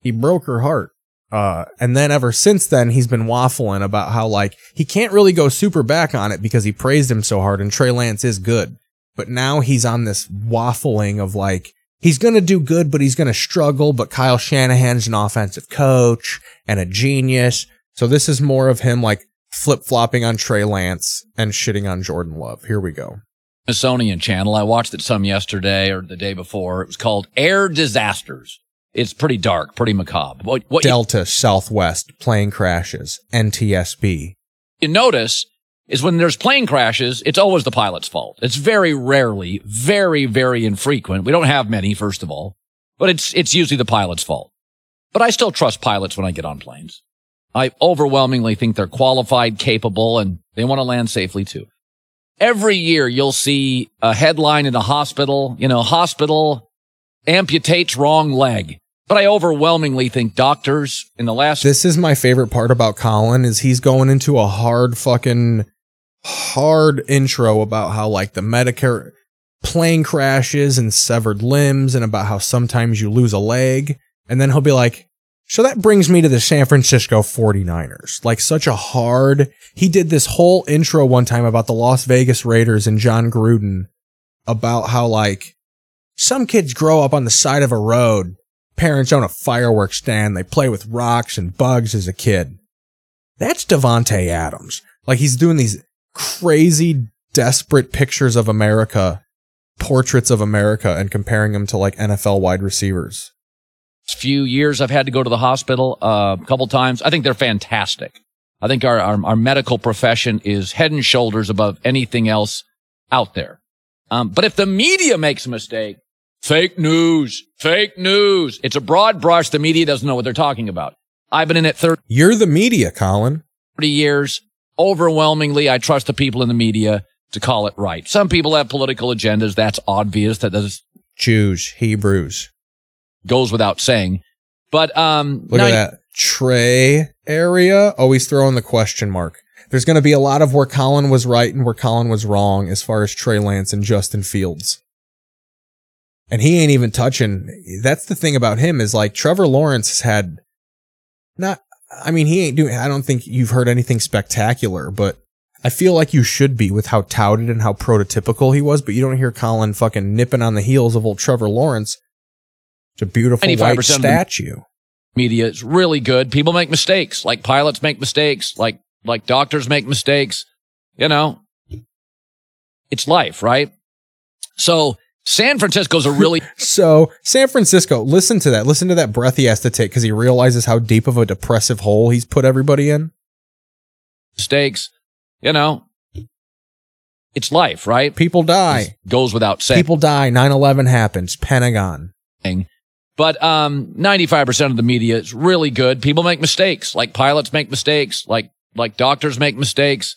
he broke her heart. Uh, and then ever since then, he's been waffling about how like he can't really go super back on it because he praised him so hard, and Trey Lance is good. But now he's on this waffling of like he's gonna do good, but he's gonna struggle. But Kyle Shanahan's an offensive coach and a genius, so this is more of him like flip flopping on Trey Lance and shitting on Jordan Love. Here we go. Smithsonian channel. I watched it some yesterday or the day before. It was called Air Disasters. It's pretty dark, pretty macabre. What, what Delta, Southwest, plane crashes, NTSB. you notice is when there's plane crashes, it's always the pilot's fault. It's very rarely, very, very infrequent. We don't have many, first of all, but it's, it's usually the pilot's fault. But I still trust pilots when I get on planes. I overwhelmingly think they're qualified, capable, and they want to land safely too. Every year you'll see a headline in a hospital, you know, hospital amputates wrong leg. But I overwhelmingly think doctors in the last This is my favorite part about Colin is he's going into a hard fucking hard intro about how like the Medicare plane crashes and severed limbs and about how sometimes you lose a leg and then he'll be like so that brings me to the San Francisco 49ers. Like such a hard he did this whole intro one time about the Las Vegas Raiders and Jon Gruden about how like some kids grow up on the side of a road parents own a fireworks stand. They play with rocks and bugs as a kid. That's Davante Adams. Like he's doing these crazy, desperate pictures of America, portraits of America, and comparing them to like NFL wide receivers. few years I've had to go to the hospital uh, a couple times. I think they're fantastic. I think our, our, our medical profession is head and shoulders above anything else out there. Um, but if the media makes a mistake, fake news, fake news. It's a broad brush. The media doesn't know what they're talking about. I've been in it 30 You're the media, Colin. 30 years. Overwhelmingly, I trust the people in the media to call it right. Some people have political agendas. That's obvious. That does Jews, Hebrews. goes without saying. But um, Look 90 at that. Trey area. Always throwing the question mark. There's going to be a lot of where Colin was right and where Colin was wrong as far as Trey Lance and Justin Fields. And he ain't even touching. That's the thing about him is like Trevor Lawrence has had not, I mean, he ain't doing, I don't think you've heard anything spectacular, but I feel like you should be with how touted and how prototypical he was, but you don't hear Colin fucking nipping on the heels of old Trevor Lawrence. It's a beautiful white 95% of the- statue. media is really good. People make mistakes, like pilots make mistakes, like like doctors make mistakes. You know, it's life, right? So San Francisco's a really So San Francisco, listen to that. Listen to that breath he has to take because he realizes how deep of a depressive hole he's put everybody in. mistakes. You know, it's life, right? People die. Goes without saying. People die. 9-11 happens. Pentagon. But um, 95% of the media is really good. People make mistakes, like pilots make mistakes, like like doctors make mistakes.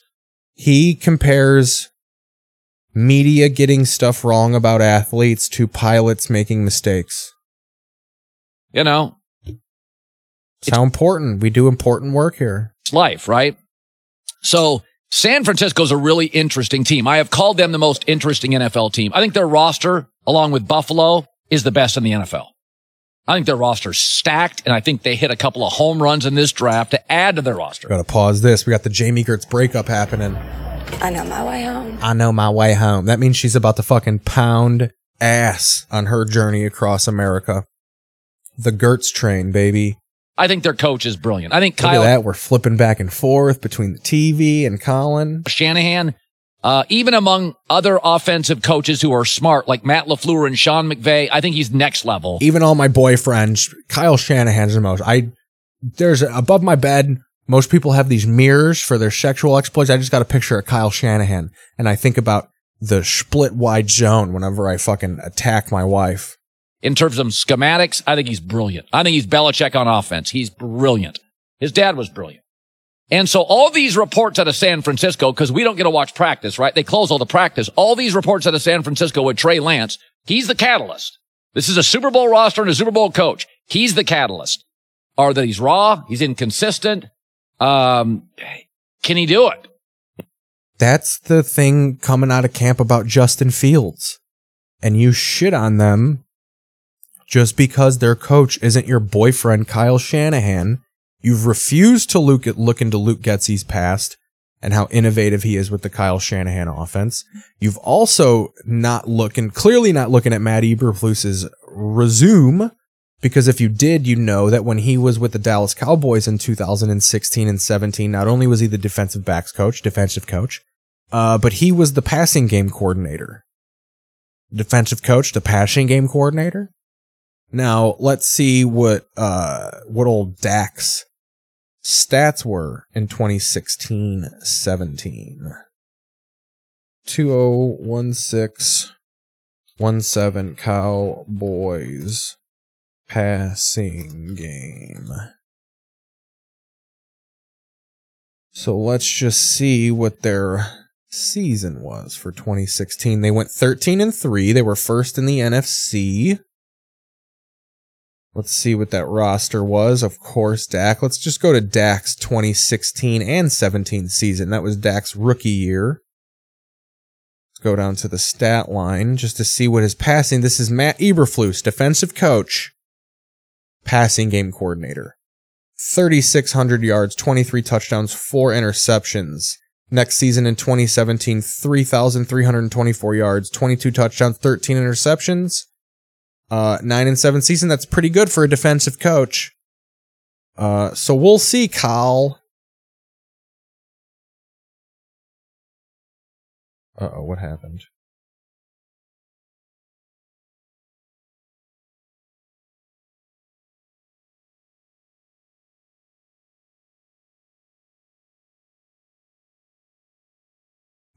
He compares media getting stuff wrong about athletes to pilots making mistakes. You know, It's how important. We do important work here. It's life, right? So San Francisco's a really interesting team. I have called them the most interesting NFL team. I think their roster, along with Buffalo, is the best in the NFL. I think their roster's stacked, and I think they hit a couple of home runs in this draft to add to their roster. Gotta pause this. We got the Jami Gertz breakup happening. I know my way home. I know my way home. That means she's about to fucking pound ass on her journey across America. The Gertz train, baby. I think their coach is brilliant. I think Kyle. Look at that. We're flipping back and forth between the TV and Colin. Shanahan, uh, even among other offensive coaches who are smart, like Matt LaFleur and Sean McVay, I think he's next level. Even all my boyfriends, Kyle Shanahan's the most. I there's above my bed. Most people have these mirrors for their sexual exploits. I just got a picture of Kyle Shanahan, and I think about the split wide zone whenever I fucking attack my wife. in terms of schematics, I think he's brilliant. I think he's Belichick on offense. He's brilliant. His dad was brilliant. And so all these reports out of San Francisco, because we don't get to watch practice, right? They close all the practice. All these reports out of San Francisco with Trey Lance, he's the catalyst. This is a Super Bowl roster and a Super Bowl coach. He's the catalyst. Are that he's raw, he's inconsistent. Um, can he do it? That's the thing coming out of camp about Justin Fields. And you shit on them just because their coach isn't your boyfriend, Kyle Shanahan, You've refused to look at look into Luke Getsy's past and how innovative he is with the Kyle Shanahan offense. You've also not looking clearly not looking at Matt Eberflus's resume because if you did, you know that when he was with the Dallas Cowboys in 2016 and 17, not only was he the defensive backs coach, defensive coach, uh, but he was the passing game coordinator. Defensive coach, the passing game coordinator. Now let's see what uh what old Dak's stats were in 2016-17. 2016 17 Cowboys passing game. So let's just see what their season was for 2016. They went 13 and 3. They were first in the NFC. Let's see what that roster was. Of course, Dak. Let's just go to Dak's 2016 and 17 season. That was Dak's rookie year. Let's go down to the stat line just to see what his passing. This is Matt Eberflus, defensive coach, passing game coordinator. 3,600 yards, 23 touchdowns, 4 interceptions. Next season in 2017, 3,324 yards, 22 touchdowns, 13 interceptions. Uh, 9 and 7 season. That's pretty good for a defensive coach. Uh, so we'll see, Kyle. Uh oh, what happened?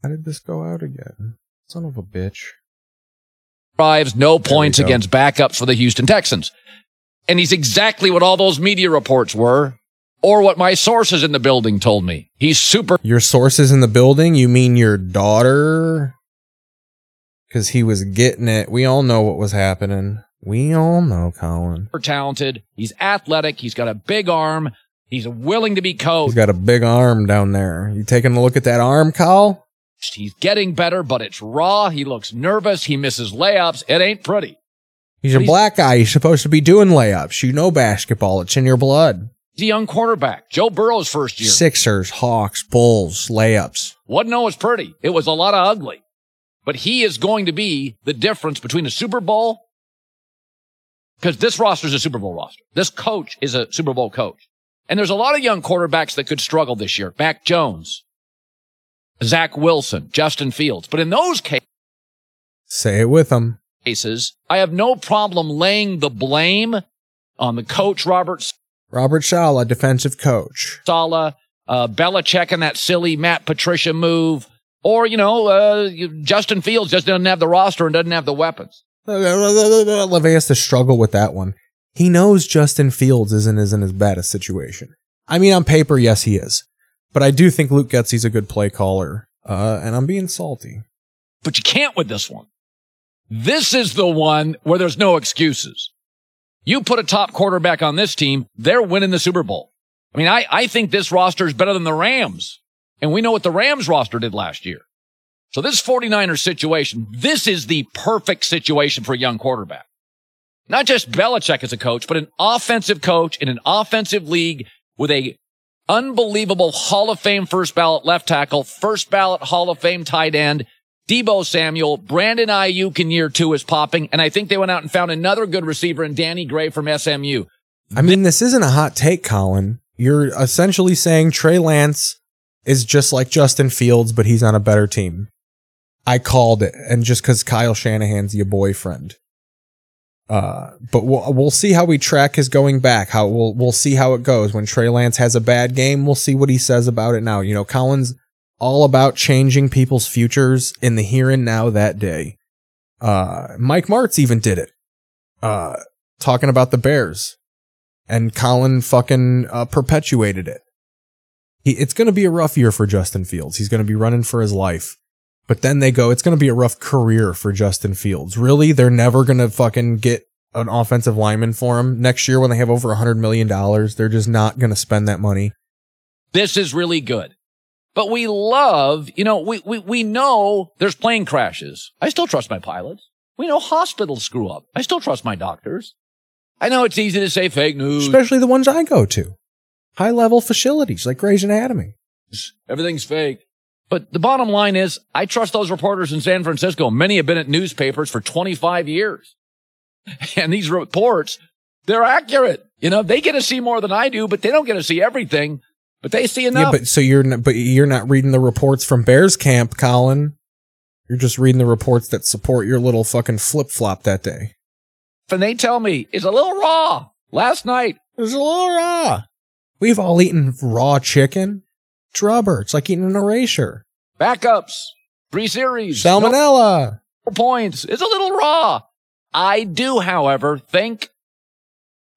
How did this go out again? Son of a bitch. Drives, no points against backups for the Houston Texans. And he's exactly what all those media reports were, or what my sources in the building told me. He's super Your sources in the building? You mean your daughter? Because he was getting it. We all know what was happening. We all know, Colin. talented. He's athletic. He's got a big arm. He's willing to be coached. He's got a big arm down there. You taking a look at that arm, Kyle? He's getting better, but it's raw. He looks nervous. He misses layups. It ain't pretty. He's a He's- black guy. He's supposed to be doing layups. You know basketball. It's in your blood. He's a young quarterback. Joe Burrow's first year. Sixers, Hawks, Bulls, layups. Wasn't always pretty. It was a lot of ugly. But he is going to be the difference between a Super Bowl, because this roster is a Super Bowl roster. This coach is a Super Bowl coach. And there's a lot of young quarterbacks that could struggle this year. Mac Jones, Zach Wilson, Justin Fields. But in those cases, Say it with them. cases, I have no problem laying the blame on the coach, Robert Robert Saleh, defensive coach. Saleh, uh, Belichick and that silly Matt Patricia move, or, you know, uh, Justin Fields just doesn't have the roster and doesn't have the weapons. Levy has to struggle with that one. He knows Justin Fields isn't isn't as bad a situation. I mean, on paper, yes, he is, but I do think Luke Getsy's a good play caller, uh, and I'm being salty. But you can't with this one. This is the one where there's no excuses. You put a top quarterback on this team, they're winning the Super Bowl. I mean, I, I think this roster is better than the Rams. And we know what the Rams roster did last year. So this 49ers situation, this is the perfect situation for a young quarterback. Not just Belichick as a coach, but an offensive coach in an offensive league with a unbelievable Hall of Fame first ballot left tackle, first ballot Hall of Fame tight end, Deebo Samuel, Brandon Aiyuk in year two is popping, and I think they went out and found another good receiver in Danny Gray from SMU. I mean, this isn't a hot take, Colin. You're essentially saying Trey Lance is just like Justin Fields, but he's on a better team. I called it, and just because Kyle Shanahan's your boyfriend. Uh, but we'll we'll see how we track his going back. How we'll we'll see how it goes when Trey Lance has a bad game. We'll see what he says about it now. You know, Colin's all about changing people's futures in the here and now that day. Uh, Mike Martz even did it. Uh, talking about the Bears and Colin fucking uh, perpetuated it. He, it's going to be a rough year for Justin Fields. He's going to be running for his life. But then they go, it's going to be a rough career for Justin Fields. Really? They're never going to fucking get an offensive lineman for him next year when they have over a $100 million. They're just not going to spend that money. This is really good. But we love, you know, we, we, we know there's plane crashes. I still trust my pilots. We know hospitals screw up. I still trust my doctors. I know it's easy to say fake news. Especially the ones I go to. high level facilities like Grey's Anatomy. Everything's fake. But the bottom line is, I trust those reporters in San Francisco. Many have been at newspapers for 25 years. And these reports, they're accurate. You know, they get to see more than I do, but they don't get to see everything. But they see enough. Yeah, but so you're not, but you're not reading the reports from Bears camp, Colin. You're just reading the reports that support your little fucking flip flop that day. and they tell me it's a little raw. Last night, it was a little raw. We've all eaten raw chicken. Rubber. It's like eating an erasure. backups, three series, Salmonella. no points. It's a little raw. I do, however, think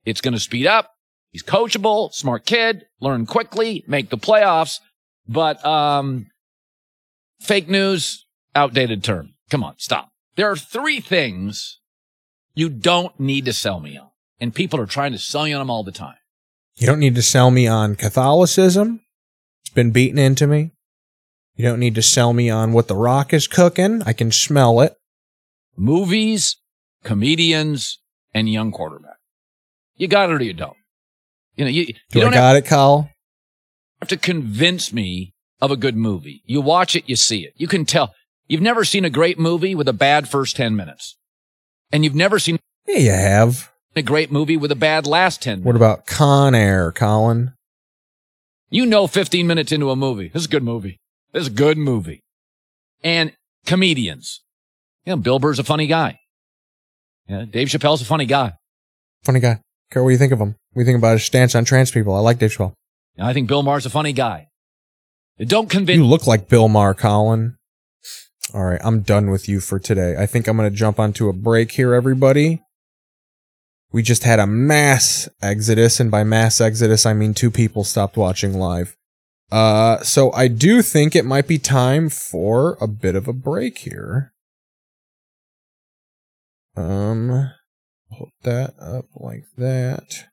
it's going to speed up. He's coachable, smart kid, learn quickly, make the playoffs. But um, fake news, outdated term. Come on, stop. There are three things you don't need to sell me on, and people are trying to sell you on them all the time. You don't need to sell me on Catholicism. Been beaten into me. You don't need to sell me on what the rock is cooking. I can smell it. Movies, comedians, and young quarterback. You got it or you don't. You know, you, you Do I don't got it, Kyle? have to convince me of a good movie. You watch it, you see it. You can tell. You've never seen a great movie with a bad first 10 minutes. And you've never seen Yeah, you have. a great movie with a bad last 10 minutes. What about Con Air, Colin? You know 15 minutes into a movie. This is a good movie. This is a good movie. And comedians. You know, Bill Burr's a funny guy. Yeah, Dave Chappelle's a funny guy. Funny guy. Care what you think of him. We think about his stance on trans people? I like Dave Chappelle. And I think Bill Maher's a funny guy. Don't convince You look like Bill Maher, Colin. All right, I'm done with you for today. I think I'm going to jump onto a break here, everybody. We just had a mass exodus, and by mass exodus, I mean two people stopped watching live. Uh, so I do think it might be time for a bit of a break here. Um, put that up like that.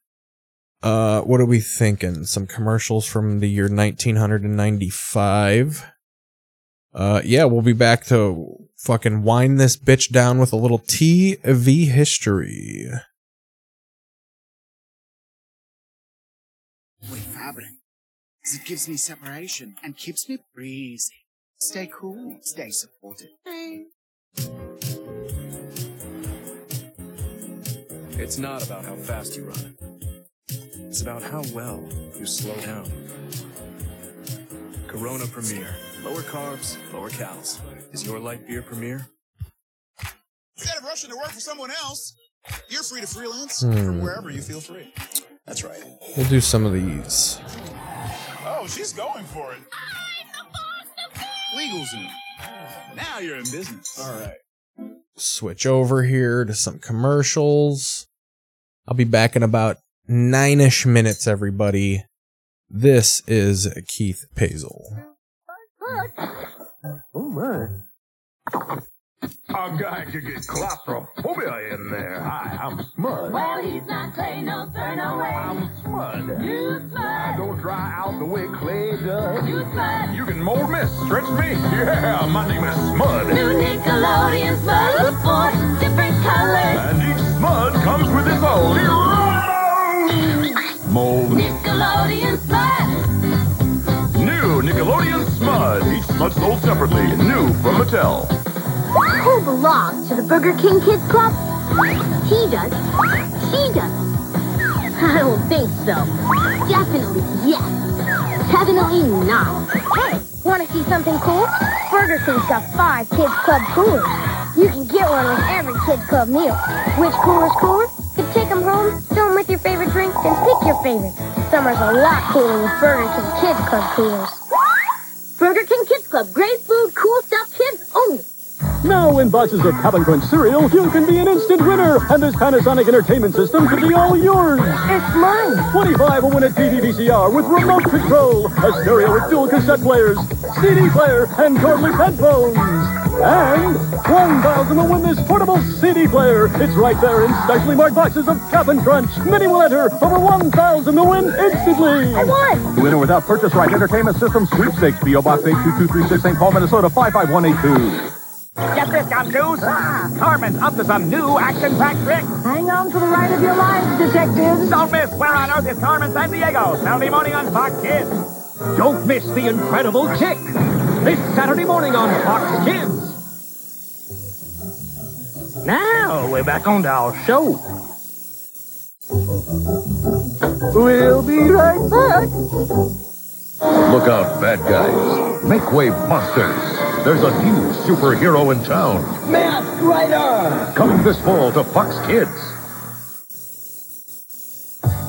Uh, what are we thinking? Some commercials from the year 1995. Uh, yeah, we'll be back to fucking wind this bitch down with a little TV history. 'Cause it gives me separation and keeps me breezy. Stay cool, stay supported. It's not about how fast you run. It's about how well you slow down. Corona Premier. Lower carbs, lower calories. Is your light beer Premier? Instead of rushing to work for someone else, you're free to freelance Hmm. from wherever you feel free. That's right. We'll do some of these. Oh, she's going for it. I'm the boss of LegalZoom. Now you're in business. All right. Switch over here to some commercials. I'll be back in about nine ish minutes, everybody. This is Keith Pazel. Oh my. A guy could get claustrophobia in there. Hi, I'm Smud. Well, he's not Clay, no sir, no way. I'm Smud. You Smud. I don't dry out the way Clay does. You Smud. You can mold me, stretch me. Yeah, my name is Smud. New Nickelodeon Smud. Four different colors. And each Smud comes with its own mold. Nickelodeon Smud. New Nickelodeon Smud. Each Smud sold separately. New from Mattel. Who belongs to the Burger King Kids Club? He does. She does. I don't think so. Definitely yes. Definitely not. Hey, want to see something cool? Burger King's got five Kids Club coolers. You can get one with every Kids Club meal. Which cooler's cooler? You can take them home, fill them with your favorite drink, and pick your favorite. Summer's a lot cooler with Burger King Kids Club coolers. Burger King Kids Club. Great food, cool stuff, kids only. Now, in boxes of Cap'n Crunch cereal, you can be an instant winner, and this Panasonic entertainment system could be all yours. It's mine. 25 will win a TV VCR with remote control, a stereo with dual cassette players, CD player, and cordless headphones. And 1,000 will win this portable CD player. It's right there in specially marked boxes of Cap'n Crunch. Many will enter. Over 1,000 to win instantly. I won. The Winner without purchase right entertainment system sweepstakes. P.O. Box 82236 St. Paul, Minnesota 55182. Get this, gumshoes! Ah, Carmen's up to some new action-packed tricks. Hang on for the ride of your lives, detectives. Don't miss Where on Earth is Carmen Sandiego, Saturday morning on Fox Kids. Don't miss the incredible chick this Saturday morning on Fox Kids. Now we're back on to our show. We'll be right back. Look out, bad guys. Make way, monsters. There's a new superhero in town. Masked Rider! Coming this fall to Fox Kids.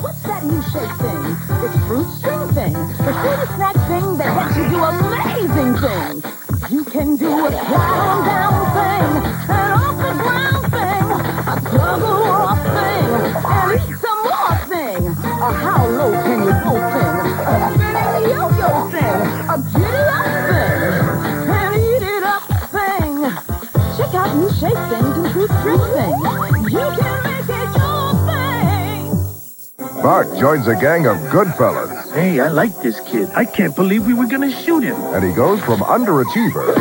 What's that new shake thing? It's fruit string thing. The fruit snack thing that lets you do amazing things. You can do a down, down thing, an off Bart joins a gang of good fellas, Hey, I like this kid. I can't believe we were gonna shoot him. and he goes from underachiever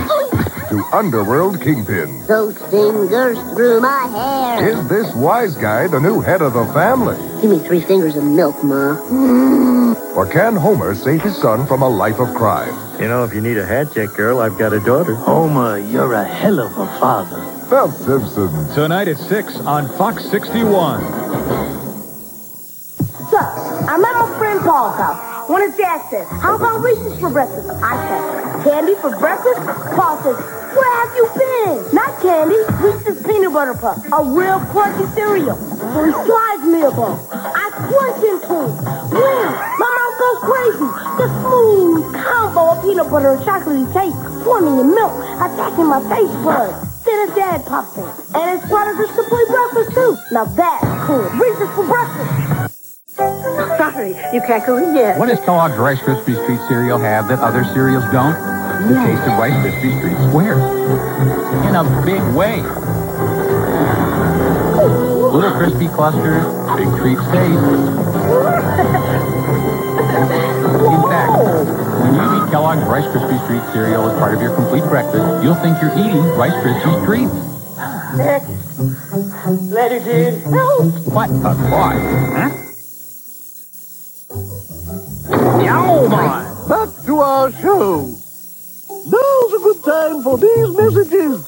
to underworld kingpin. Those fingers through my hair. Is this wise guy the new head of the family? Give me three fingers of milk, Ma. Or can Homer save his son from a life of crime? You know, if you need a hat check, girl, I've got a daughter. Homer, you're a hell of a father. The Simpson. Tonight at 6 on Fox 61. So, I'm at my friend Paul's house. One of Dad says, how about Reese's for breakfast? I said, candy for breakfast? Paul says, where have you been? Not candy, Reese's peanut butter puff. A real crunchy cereal. So he slides me a ball. I crunch into it. Wham! My mouth goes crazy. The smooth combo of peanut butter and chocolatey taste swimming in milk, attacking my taste buds. Then his dad pops in. And it's part of his complete breakfast too. Now that's cool. Reese's for breakfast. Sorry, you can't go in yet. What does Kellogg's Rice Krispie Treat cereal have that other cereals don't? The taste of Rice Krispie Treat squares. In a big way. Little crispy clusters, big treats taste. In fact, when you eat Kellogg's Rice Krispie Treat cereal as part of your complete breakfast, you'll think you're eating Rice Krispie Treats. Later, dude. What a thought, huh? Yow, man! Back to our show. Now's a good time for these messages.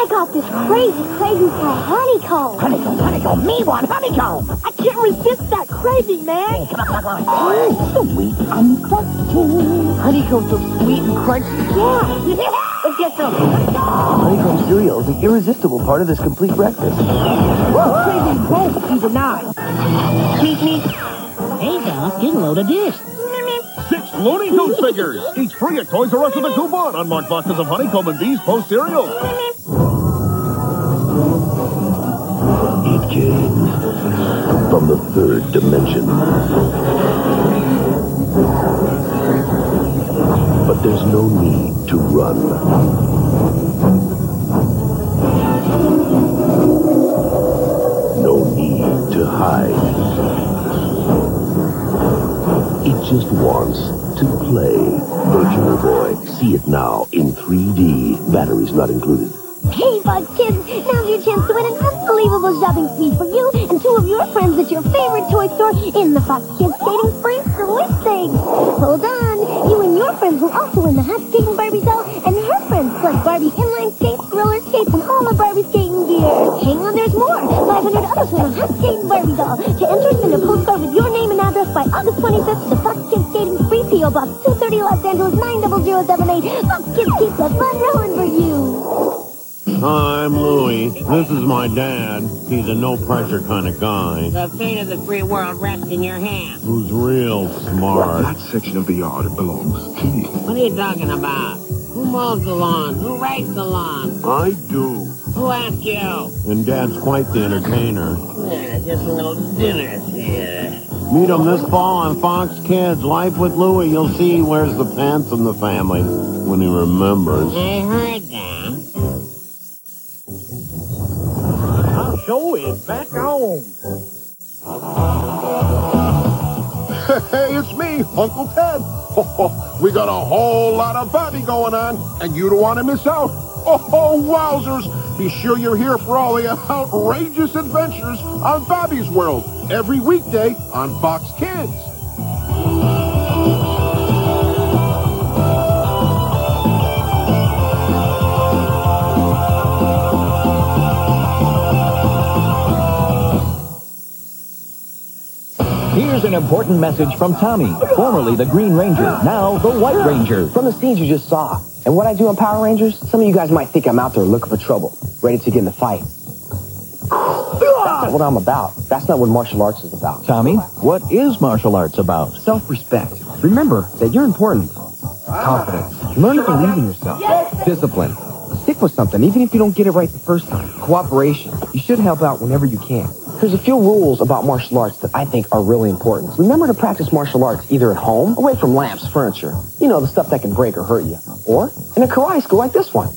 I got this crazy, crazy for honeycomb. Honeycomb, honeycomb, me one honeycomb. I can't resist that craving, man. Hey, come on, come on. Oh, Sweet and crunchy. Honeycomb's so sweet and crunchy. Yeah. Let's get some. Honeycomb cereal is an irresistible part of this complete breakfast. Crazy both either not. Meet me. Hey, Doc, get a load of this. Six Looney Tunes figures, each free at Toys R Us with a coupon. Unmarked boxes of honeycomb and these post cereal. Came from the third dimension. But there's no need to run. No need to hide. It just wants to play. Virtual Boy. See it now in 3D. Batteries not included. Hey, Bud Kids, now's your chance to win an unbelievable shopping spree for you and two of your friends at your favorite toy store in the Fox Kids Skating Spree listing. Hold on, you and your friends will also win the hot skating Barbie doll and her friends plus Barbie inline skates, roller skates, and all the Barbie skating gear. Hang on, there's more. 500 others win a hot skating Barbie doll. To enter, send a postcard with your name and address by August 25th to Fox Kids Skating Spree, P.O. Box 230 Los Angeles 90078. Fox Kids keep the fun rolling for you. I'm Louie. This is my dad. He's a no pressure kind of guy The fate of the free world rests in your hands. who's real smart. That section of the yard belongs to me. What are you talking about? Who mows the lawn? Who rakes the lawn? I do. Who asked you? And dad's quite the entertainer. Yeah, just a little dinner here. Meet him this fall on Fox Kids. Life with Louie. You'll see he wears the pants in the family when he remembers. I heard that. Show is back on. Hey, it's me, Uncle Ted. we got a whole lot of Bobby going on, and you don't want to miss out. Oh, wowzers! Be sure you're here for all the outrageous adventures on Bobby's World every weekday on Fox Kids. An important message from Tommy, formerly the Green Ranger, now the White Ranger. From the scenes you just saw, and what I do on Power Rangers, some of you guys might think I'm out there looking for trouble, ready to get in the fight. That's not what I'm about. That's not what martial arts is about. Tommy, what is martial arts about? Self-respect. Remember that you're important. Confidence. Learn to believe in yourself. Discipline. Stick with something, even if you don't get it right the first time. Cooperation. You should help out whenever you can. There's a few rules about martial arts that I think are really important. Remember to practice martial arts either at home, away from lamps, furniture, you know, the stuff that can break or hurt you, or in a karate school like this one.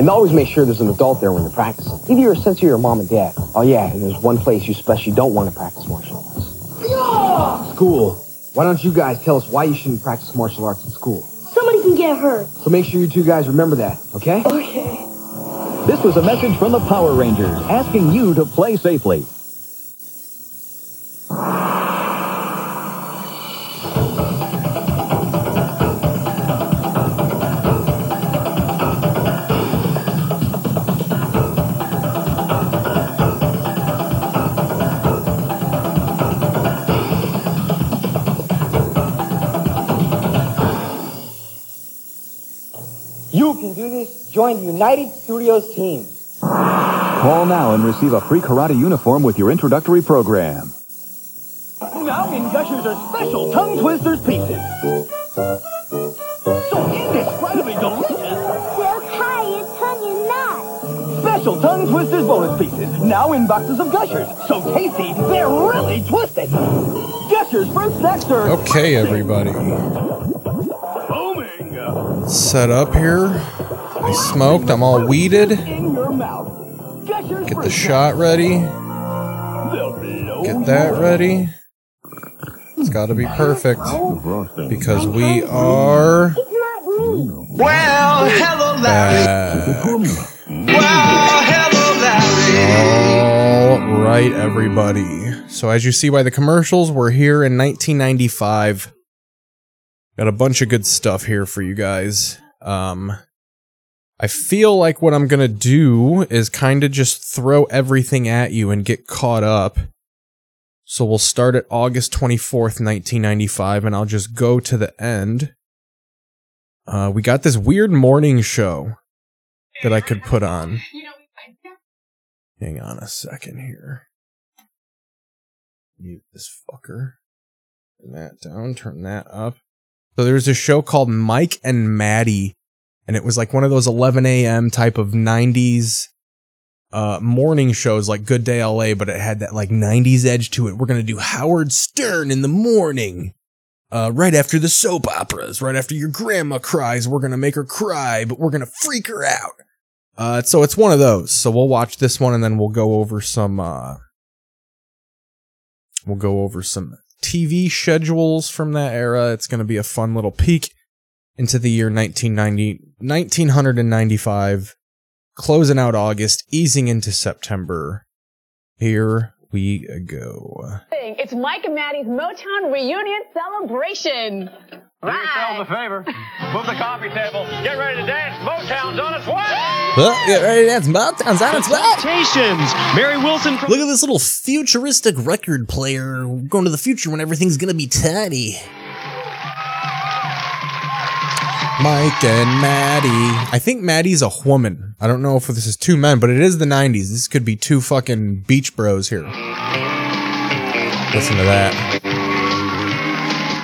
And always make sure there's an adult there when you're practicing. Either your sensei or your mom and dad. Oh yeah, and there's one place you especially don't want to practice martial arts. School. Why don't you guys tell us why you shouldn't practice martial arts in school? Somebody can get hurt. So make sure you two guys remember that, okay? Okay. This was a message from the Power Rangers asking you to play safely. You can do this. Join the United Studios team. Call now and receive a free karate uniform with your introductory program. Now in Gushers are special tongue twisters pieces. So indescribably delicious. So high, it's onion nut. Special tongue twisters bonus pieces. Now in boxes of Gushers. So tasty, they're really twisted. Gushers fruit snack serve. Okay, everybody. Booming. Set up here. I smoked. I'm all weeded. In your mouth. Gushers Get the shot ready. Get that ready. It's got to be perfect because we are Well, hello, back. Well, hello, All right, everybody. So as you see by the commercials, we're here in 1995. Got a bunch of good stuff here for you guys. Um, I feel like what I'm gonna do is kind of just throw everything at you and get caught up. So we'll start at August 24th, 1995, and I'll just go to the end. Uh, we got this weird morning show that I could put on. Hang on a second here. Mute this fucker. Turn that down, turn that up. So there's a show called Mike and Maty, and it was like one of those 11 a.m. type of 90s uh, morning shows like Good Day LA, but it had that like 90s edge to it. We're going to do Howard Stern in the morning. Uh, right after the soap operas, right after your grandma cries, we're gonna make her cry, but we're gonna freak her out. Uh, so it's one of those. So we'll watch this one and then we'll go over some, uh, we'll go over some TV schedules from that era. It's gonna be a fun little peek into the year 1990, 1995, closing out August, easing into September. Here we go. It's Mike and Maty's Motown reunion celebration. Do yourselves a favor. Move the coffee table. Get ready to dance. Motown's on its way. Well, get ready to dance. Motown's on its way. Expectations. Mary Wilson from Look at this little futuristic record player going to the future when everything's gonna be tidy. Mike and Maty. I think Maty's a woman. I don't know if this is two men, but it is the 90s. This could be two fucking beach bros here. Listen to that.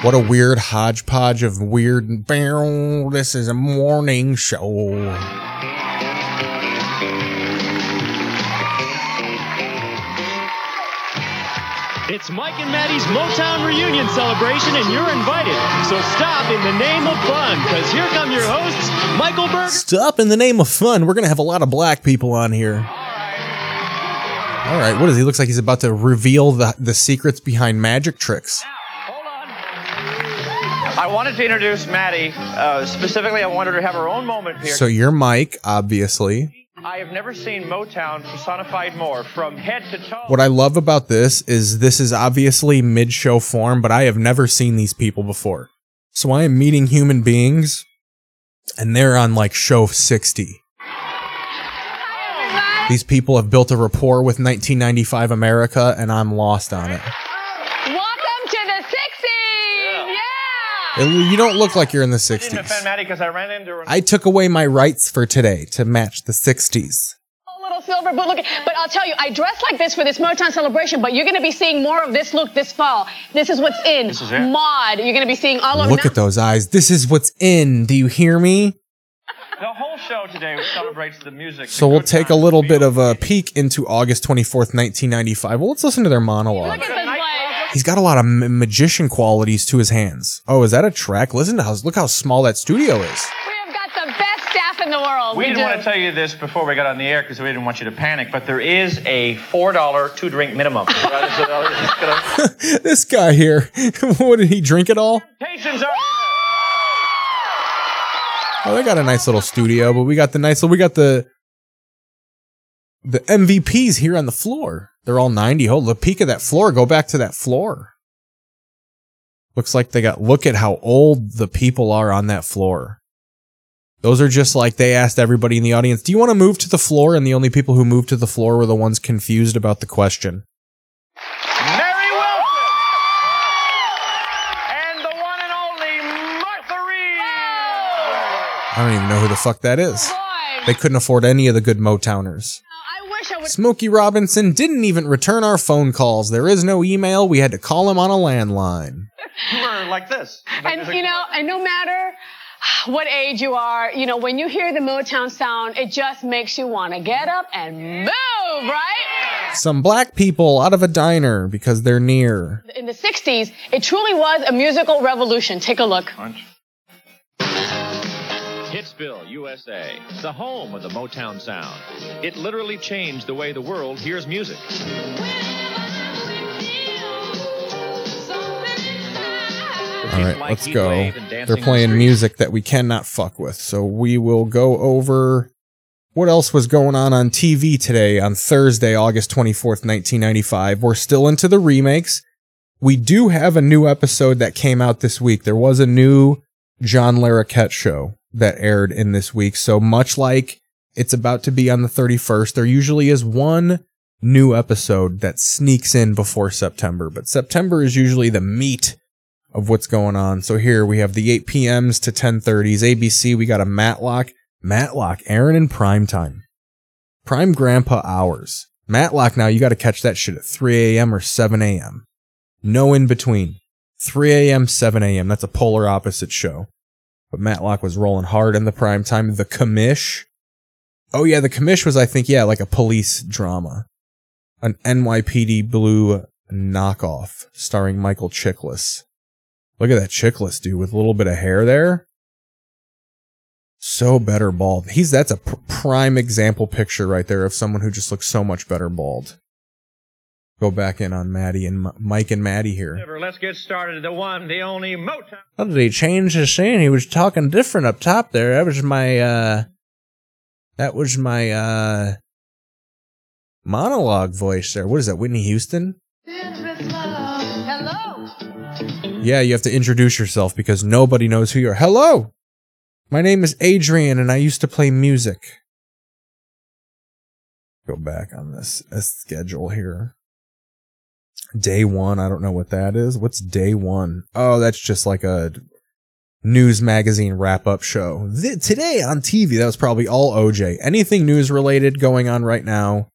What a weird hodgepodge of weird. Bow, This is a morning show. It's Mike and Maty's Motown reunion celebration, and you're invited. So stop in the name of fun, because here come your hosts, Michael Burger. Stop in the name of fun. We're gonna have a lot of black people on here. All right. All right, what is he? Looks like he's about to reveal the the secrets behind magic tricks. Hold I wanted to introduce Maty. Uh, specifically, I wanted her to have her own moment here. So you're Mike, obviously. I have never seen Motown personified more from head to toe. What I love about this is this is obviously mid show form, but I have never seen these people before. So I am meeting human beings, and they're on like show 60. These people have built a rapport with 1995 America, and I'm lost on it. Welcome to the 60s! Yeah! You don't look like you're in the I didn't 60s. offend Maty because I ran into. I took away my rights for today to match the 60s. Little silver boot looking. But I'll tell you, I dressed like this for this Motown celebration, but you're going to be seeing more of this look this fall. This is what's in. This is it. Mod. You're going to be seeing all over. Look at those eyes. This is what's in. Do you hear me? The whole show today celebrates the music. So we'll take a little bit of a peek into August 24th, 1995. Well, let's listen to their monologue. He's got a lot of ma- magician qualities to his hands. Oh, is that a track? Listen to how look how small that studio is. We've got the best staff in the world. We didn't do. want to tell you this before we got on the air because we didn't want you to panic, but there is a $4 two drink minimum. this guy here, what did he drink at all? Patients are. Oh, they got a nice little studio, but we got the nice. Little, we got the the MVPs here on the floor. They're all 90. Hold the peak of that floor. Go back to that floor. Looks like they got. Look at how old the people are on that floor. Those are just like they asked everybody in the audience, "Do you want to move to the floor?" And the only people who moved to the floor were the ones confused about the question. Mary Wilson! And the one and only Martha Reed! I don't even know who the fuck that is. They couldn't afford any of the good Motowners. Smokey Robinson didn't even return our phone calls. There is no email. We had to call him on a landline. You were like this. And you know, and no matter what age you are, you know, when you hear the Motown sound, it just makes you want to get up and move, right? Some black people out of a diner because they're near. In the 60s, it truly was a musical revolution. Take a look. Hitsville, USA, the home of the Motown sound. It literally changed the way the world hears music. All right, let's go. They're playing music that we cannot fuck with. So we will go over what else was going on on TV today on Thursday, August 24th, 1995. We're still into the remakes. We do have a new episode that came out this week. There was a new John Larroquette show that aired in this week. So much like it's about to be on the 31st, there usually is one new episode that sneaks in before September, but September is usually the meat of what's going on. So here we have the 8 p.m.s to 10:30s. ABC, we got a Matlock, Matlock, Aaron in prime time, prime grandpa hours. Matlock, now you got to catch that shit at 3 a.m. or 7 a.m. No in between. 3 a.m., 7 a.m. That's a polar opposite show. But Matlock was rolling hard in the prime time. The Commish. Oh yeah, the Commish was, I think, yeah, like a police drama. An NYPD Blue knockoff starring Michael Chiklis. Look at that Chiklis dude with a little bit of hair there. So better bald. He's that's a pr- prime example picture right there of someone who just looks so much better bald. Go back in on Maty and M- Mike and Maty here. Let's get started. The one, the only Motown. How did he change his scene? He was talking different up top there. That was my uh that was my uh Monologue voice there. What is that? Whitney Houston? Hello. Yeah, you have to introduce yourself because nobody knows who you are. Hello! My name is Adrian and I used to play music. Go back on this uh, schedule here. Day one, I don't know what that is. What's day one? Oh, that's just like a news magazine wrap up show. Th- today on TV, that was probably all OJ. Anything news related going on right now?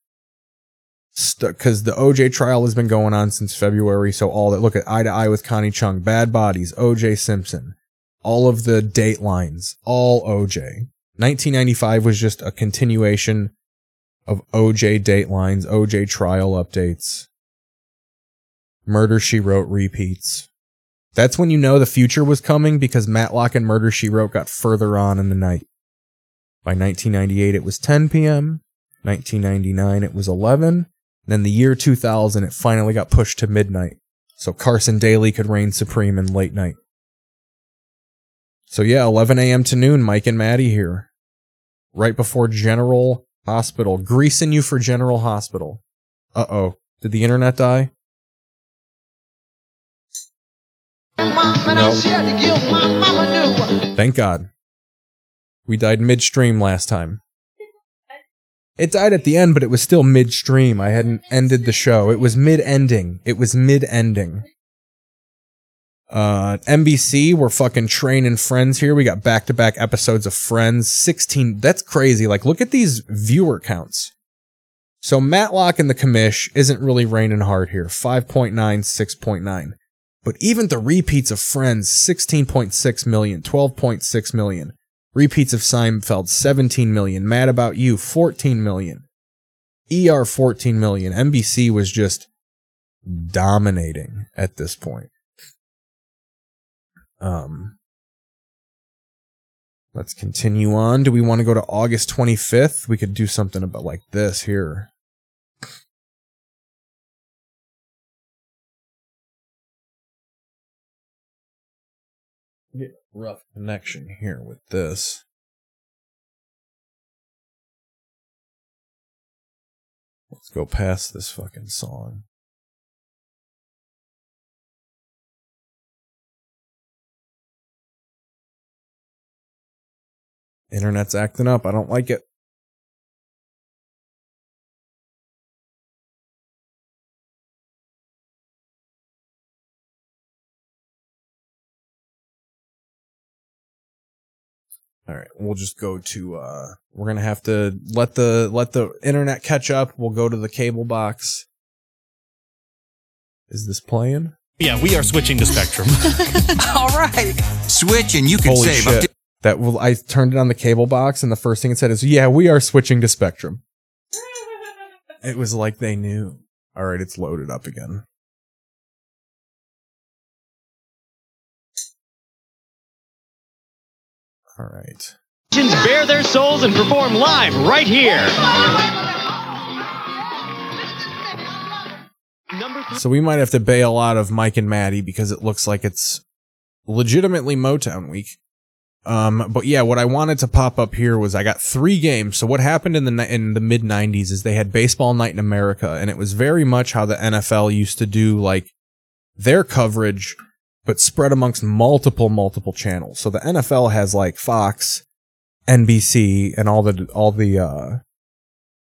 Because the OJ trial has been going on since February. So all that look at eye to eye with Connie Chung, Bad Bodies, OJ Simpson, all of the datelines, all OJ. 1995 was just a continuation of OJ datelines, OJ trial updates. Murder She Wrote repeats. That's when you know the future was coming because Matlock and Murder She Wrote got further on in the night. By 1998, it was 10 p.m. 1999, it was 11. Then the year 2000, it finally got pushed to midnight. So Carson Daly could reign supreme in late night. So yeah, 11 a.m. to noon, Mike and Maty here. Right before General Hospital. Greasing you for General Hospital. Uh oh. Did the internet die? Thank God. We died midstream last time. It died at the end, but it was still midstream. I hadn't ended the show. It was mid ending. It was mid ending. Uh, NBC, we're fucking training friends here. We got back to back episodes of Friends. 16. That's crazy. Like, look at these viewer counts. So Matlock and the commish isn't really raining hard here. 5.9, 6.9. But even the repeats of Friends, 16.6 million, 12.6 million. Repeats of Seinfeld, 17 million. Mad About You, 14 million. ER, 14 million. NBC was just dominating at this point. Um, let's continue on. Do we want to go to August 25th? We could do something about like this here. Rough connection here with this. Let's go past this fucking song. Internet's acting up. I don't like it. All right, we'll just go to uh we're going to have to let the let the internet catch up. We'll go to the cable box. Is this playing? Yeah, we are switching to Spectrum. All right. Switch and you can Holy save up shit. to That will I turned it on the cable box and the first thing it said is, "Yeah, we are switching to Spectrum." It was like they knew. All right, it's loaded up again. All right. Bare their souls and perform live right here. So we might have to bail out of Mike and Maty because it looks like it's legitimately Motown week. Um, but yeah, what I wanted to pop up here was I got three games. So what happened in the in the mid '90s is they had Baseball Night in America, and it was very much how the NFL used to do like their coverage, but spread amongst multiple multiple channels. So the NFL has like Fox, NBC, and all the all the uh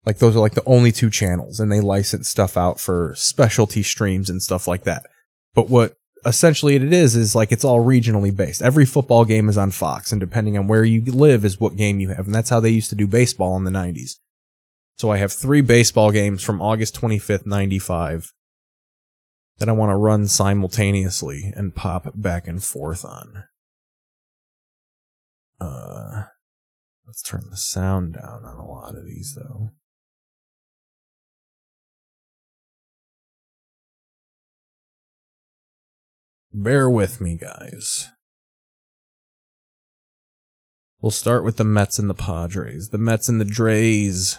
like those are like the only two channels and they license stuff out for specialty streams and stuff like that. But what essentially it is is like it's all regionally based. Every football game is on Fox and depending on where you live is what game you have. And that's how they used to do baseball in the 90s. So I have three baseball games from August 25th, 95 that I want to run simultaneously and pop back and forth on. Uh let's turn the sound down on a lot of these though. Bear with me, guys. We'll start with the Mets and the Padres. The Mets and the Drays.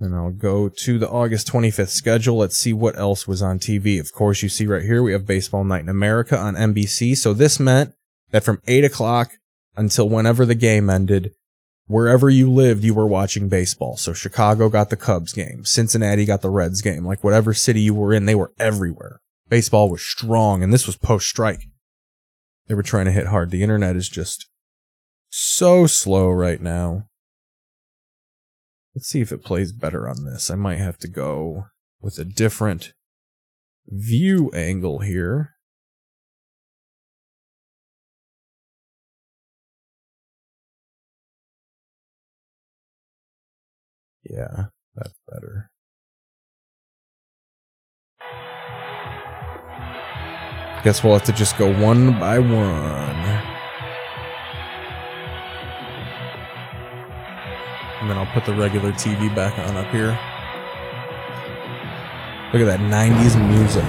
And I'll go to the August 25th schedule. Let's see what else was on TV. Of course, you see right here, we have Baseball Night in America on NBC. So this meant that from 8 o'clock until whenever the game ended, wherever you lived, you were watching baseball. So Chicago got the Cubs game, Cincinnati got the Reds game. Like whatever city you were in, they were everywhere. Baseball was strong, and this was post strike. They were trying to hit hard. The internet is just so slow right now. Let's see if it plays better on this. I might have to go with a different view angle here. Yeah, that's better. Guess we'll have to just go one by one. And then I'll put the regular TV back on up here. Look at that 90s music.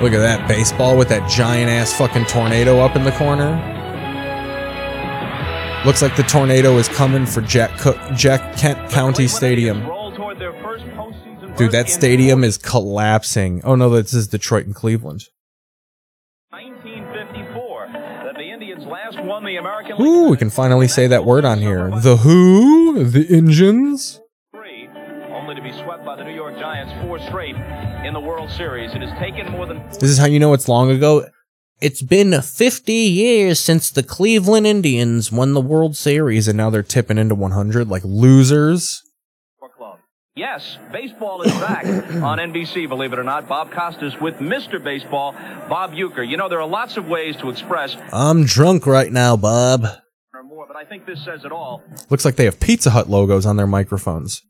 Look at that baseball with that giant ass fucking tornado up in the corner. Looks like the tornado is coming for Jack Cook, Jack Kent County Stadium. Dude, that stadium is collapsing. Oh no, this is Detroit and Cleveland. Ooh, we can finally say that word on here. The Who, the Engines. only to be swept by the New York Giants four straight in the World Series. It has taken more than This is how you know it's long ago. It's been 50 years since the Cleveland Indians won the World Series. And now they're tipping into 100 like losers. Yes, baseball is back on NBC, believe it or not. Bob Costas with Mr. Baseball, Bob Uecker. You know, there are lots of ways to express I'm drunk right now, Bob. or more, but I think this says it all. Looks like they have Pizza Hut logos on their microphones.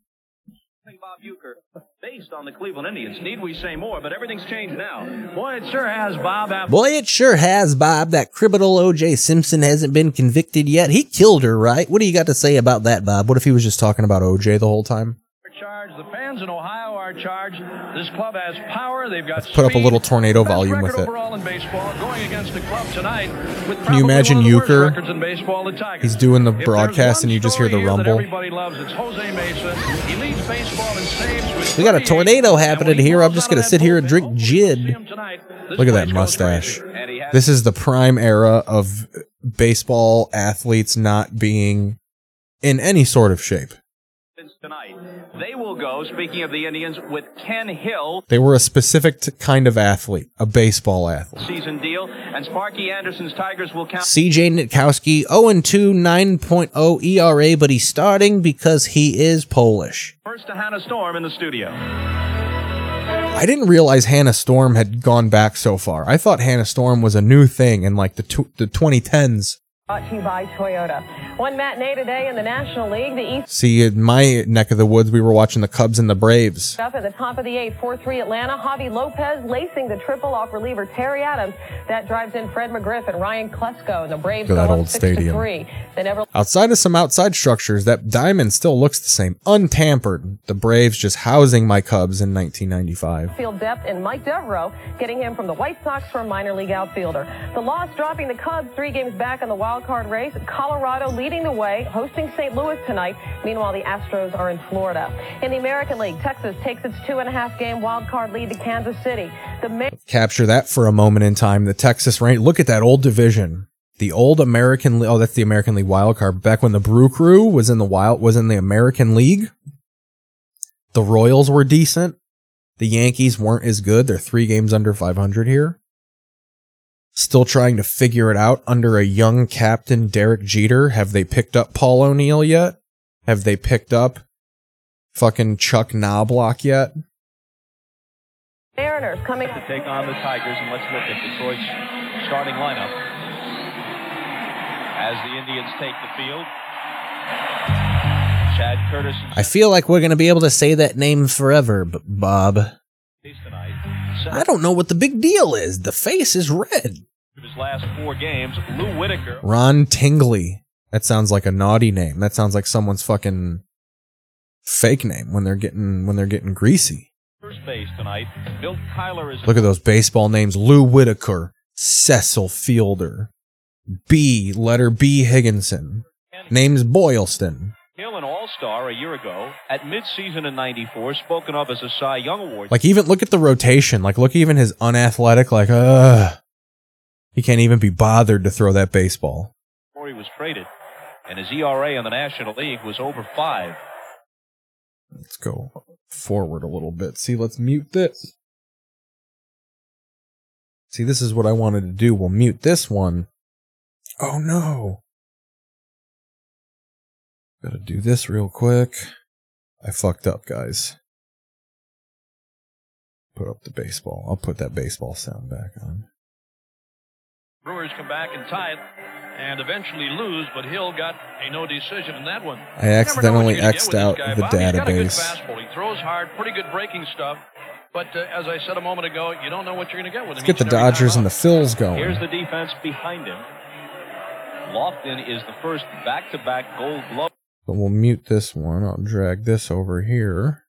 Bob Uecker, based on the Cleveland Indians. Need we say more? But everything's changed now. Boy, it sure has, Bob. After Boy, it sure has, Bob. That criminal O.J. Simpson hasn't been convicted yet. He killed her, right? What do you got to say about that, Bob? What if he was just talking about OJ the whole time? In Ohio are charged. This club has power. They've got Put up a little tornado volume with it. in baseball, going against a club tonight with Can you imagine one of the worst Uecker? in baseball, the He's doing the broadcast and you just hear the story here that rumble. Everybody loves. It's Jose Mesa. He leads baseball in saves We got a tornado happening here. I'm just going to sit here and drink gin. Look at that mustache. This is the prime era of baseball athletes not being in any sort of shape. They will go. Speaking of the Indians, with Ken Hill. They were a specific kind of athlete, a baseball athlete. Season deal, and Sparky Anderson's Tigers will count. CJ Nitkowski, 0 2, 9.0 ERA, but he's starting because he is Polish. First to Hannah Storm in the studio. I didn't realize Hannah Storm had gone back so far. I thought Hannah Storm was a new thing in like the tw- the 2010s. Brought to you by Toyota. One matinee today in the National League. The East See, in my neck of the woods, we were watching the Cubs and the Braves. up at the top of the eighth, 4-3 Atlanta. Javi Lopez lacing the triple off reliever Terry Adams. That drives in Fred McGriff and Ryan Klesko. And the Braves go that old 6 stadium. to 3. They never Outside of some outside structures, that diamond still looks the same, untampered. The Braves just housing my Cubs in 1995. field depth and Mike Devereaux getting him from the White Sox for a minor league outfielder. The loss dropping the Cubs three games back in the wild card race. Colorado leading the way, hosting St. Louis tonight. Meanwhile, the Astros are in Florida. In the American League, Texas takes its two and a half game wild card lead to Kansas City. The Ma- Capture that for a moment in time. The Texas Rain. Look at that old division. The old American. Le- Oh, that's the American League wild card. Back when the Brew Crew was in the wild, was in the American League. The Royals were decent. The Yankees weren't as good. They're three games under 500 here. Still trying to figure it out under a young captain, Derek Jeter. Have they picked up Paul O'Neill yet? Have they picked up fucking Chuck Knobloch yet? Mariners coming to take on the Tigers, and let's look at Detroit's starting lineup as the Indians take the field. Chad Curtis I feel like we're going to be able to say that name forever, but Bob. I don't know what the big deal is. The face is red. his last four games. Lou Whitaker. Ron Tingley. That sounds like a naughty name. That sounds like someone's fucking fake name when they're getting when they're getting greasy. First base tonight. Bill Kyler is Look at those baseball names: Lou Whitaker, Cecil Fielder, B letter B Higginson, names Boylston. Hill, an All-Star a year ago at midseason in '94, spoken of as a Cy Young Award. Like even look at the rotation. Like look even his unathletic. Like uh, he can't even be bothered to throw that baseball. before he was traded, and his ERA in the National League was over five. Let's go forward a little bit. See, let's mute this. See, this is what I wanted to do. We'll mute this one. Oh no. Gotta do this real quick. I fucked up, guys. Put up the baseball. I'll put that baseball sound back on. Brewers come back and tie it and eventually lose, but Hill got a no decision in that one. I accidentally You never know what you're gonna get X'd out guy, the Bob. He's got a good database. fastball. He throws hard, pretty good breaking stuff. But uh, as I said a moment ago, you don't know what you're going to get with him. Let's get the each and every Dodgers and the Phils going. Here's the defense behind him. Lofton is the first back-to-back Gold Glove. But we'll mute this one. I'll drag this over here.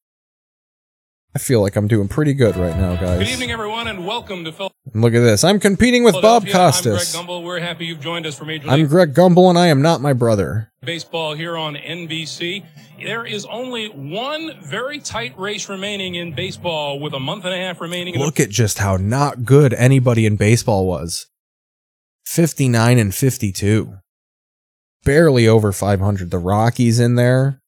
I feel like I'm doing pretty good right now, guys. Good evening, everyone, and welcome to Phil- And look at this. I'm competing with Bob Philadelphia. I'm Greg Costas. Gumbel. We're happy you've joined us for Major League I'm Greg Gumbel, and I am not my brother. Baseball here on NBC. There is only one very tight race remaining in baseball with a month and a half remaining. Look at just how not good anybody in baseball was. 59 and 52. Barely over 500. The Rockies in there.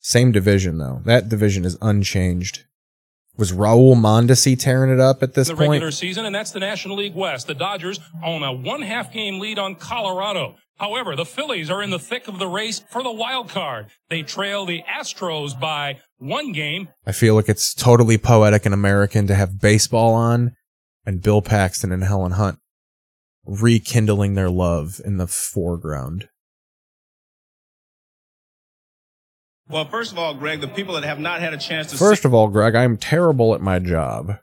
Same division, though. That division is unchanged. Was Raul Mondesi tearing it up at this the point? The regular season, and that's the National League West. The Dodgers own a one half game lead on Colorado. However, the Phillies are in the thick of the race for the wild card. They trail the Astros by one game. I feel like it's totally poetic and American to have baseball on and Bill Paxton and Helen Hunt rekindling their love in the foreground. Well, first of all, Greg, the people that have not had a chance to First of all, Greg, I'm terrible at my job.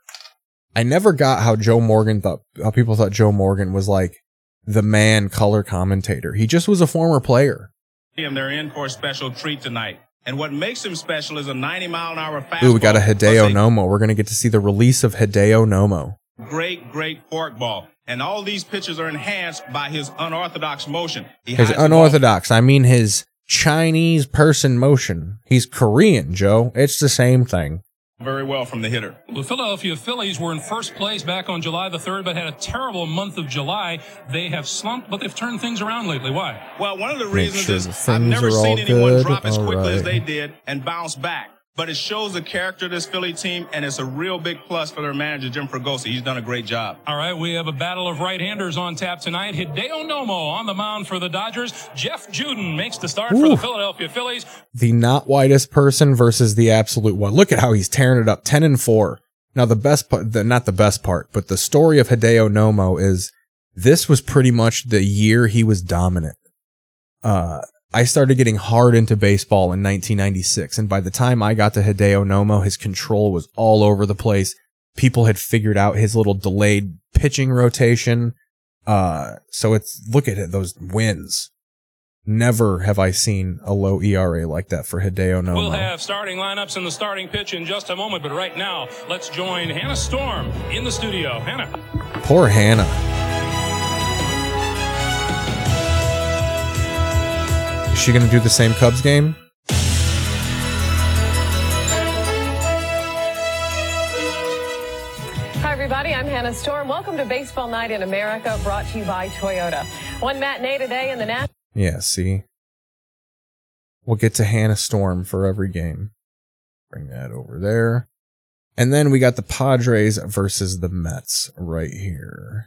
I never got how Joe Morgan thought, how people thought Joe Morgan was like the man color commentator. He just was a former player. see him, they're in for a special treat tonight. And what makes him special is a 90 mile an hour fastball. Ooh, we got a Hideo Nomo. We're going to get to see the release of Hideo Nomo. Great, great forkball. And all these pitches are enhanced by his unorthodox motion. He His hides the ball unorthodox, I mean his Chinese person motion. He's Korean, Joe. It's the same thing. very well from the hitter. The Philadelphia Phillies were in first place back on July the 3rd, but had a terrible month of July. They have slumped, but they've turned things around lately. Why? Well, one of the Make reasons sure is the I've never seen anyone good. drop as All quickly as they did and bounce back. But it shows the character of this Philly team, and it's a real big plus for their manager, Jim Fregosi. He's done a great job. All right, we have a battle of right-handers on tap tonight. Hideo Nomo on the mound for the Dodgers. Jeff Juden makes the start for the Philadelphia Phillies. The not whitest person versus the absolute one. Look at how he's tearing it up 10 and 4. Now, the best part, the, not the best part, but the story of Hideo Nomo is this was pretty much the year he was dominant. Uh, I started getting hard into baseball in 1996, and by the time I got to Hideo Nomo, his control was all over the place. People had figured out his little delayed pitching rotation. Uh, so it's look at it, those wins. Never have I seen a low ERA like that for Hideo Nomo. We'll have starting lineups and the starting pitch in just a moment, but right now, let's join Hannah Storm in the studio. Hannah. Poor Hannah. Is she going to do the same Cubs game? Hi, everybody. I'm Hannah Storm. Welcome to Baseball Night in America, brought to you by Toyota. One matinee today in the National. Yeah, see. We'll get to Hannah Storm for every game. Bring that over there. And then we got the Padres versus the Mets right here.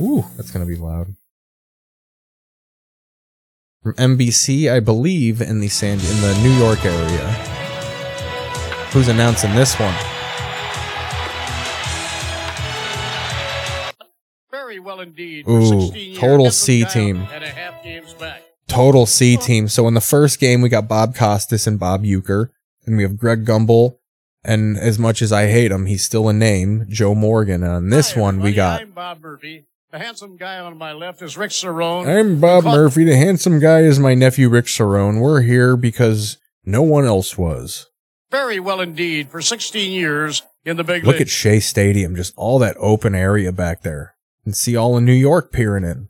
Ooh, that's going to be loud. From NBC, I believe, in the San in the New York area. Who's announcing this one? Very well indeed. Ooh, total C team. And a half games back. Total C team. So in the first game, we got Bob Costas and Bob Uecker. And we have Greg Gumbel. And as much as I hate him, he's still a name, Joe Morgan. And on this one, we got I'm Bob Murphy. The handsome guy on my left is Rick Cerrone. I'm Bob Murphy. The handsome guy is my nephew, Rick Cerrone. We're here because no one else was. Very well indeed for 16 years in the big Look at league. Shea Stadium, just all that open area back there. And see all of New York peering in.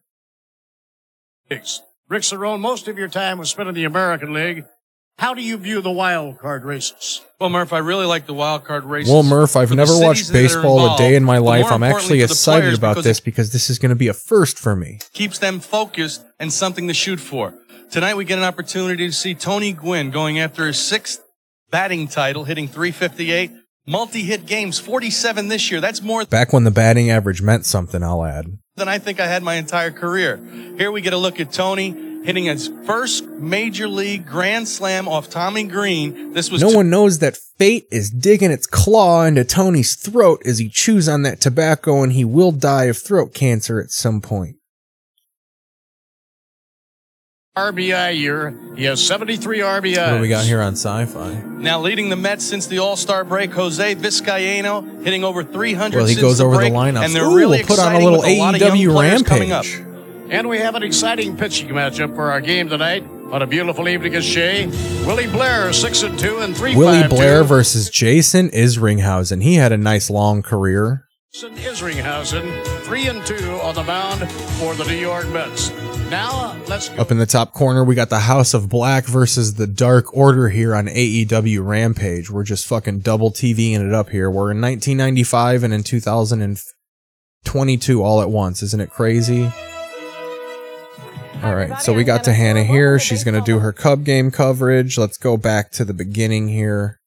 Rick Cerrone, most of your time was spent in the American League. How do you view the wild card races? Well, Murph, I really like the wild card races. Well, Murph, I've For never watched that are baseball a day in my life. I'm actually importantly for the excited about because this because this is going to be a first for me. keeps them focused and something to shoot for. Tonight we get an opportunity to see Tony Gwynn going after his sixth batting title, hitting 358. Multi-hit games, 47 this year. That's more Back when the batting average meant something, I'll add. than I think I had my entire career. Here we get a look at Tony hitting his first major league grand slam off Tommy Greene. This was No one knows that fate is digging its claw into Tony's throat as he chews on that tobacco and he will die of throat cancer at some point. RBI year. He has 73 RBI. What do we got here on sci-fi? Now leading the Mets since the All-Star break, Jose Vizcaino hitting over 300 Well, he since goes the over the lineup. and they're Ooh, really we'll put on a little with a lot of young AEW players coming up. rampage. And we have an exciting pitching matchup for our game tonight. On a beautiful evening at Shea, Willie Blair, 6 and 2 and 3 Willie 5 Blair 2. versus Jason Isringhausen. He had a nice long career. Jason Isringhausen, 3 and 2 on the mound for the New York Mets. Now, let's go. Up in the top corner, we got the House of Black versus the Dark Order here on AEW Rampage. We're just fucking double TVing it up here. We're in 1995 and in 2022 all at once. Isn't it crazy? All right, so we got to Hannah here. She's going to do her Cub game coverage. Let's go back to the beginning here.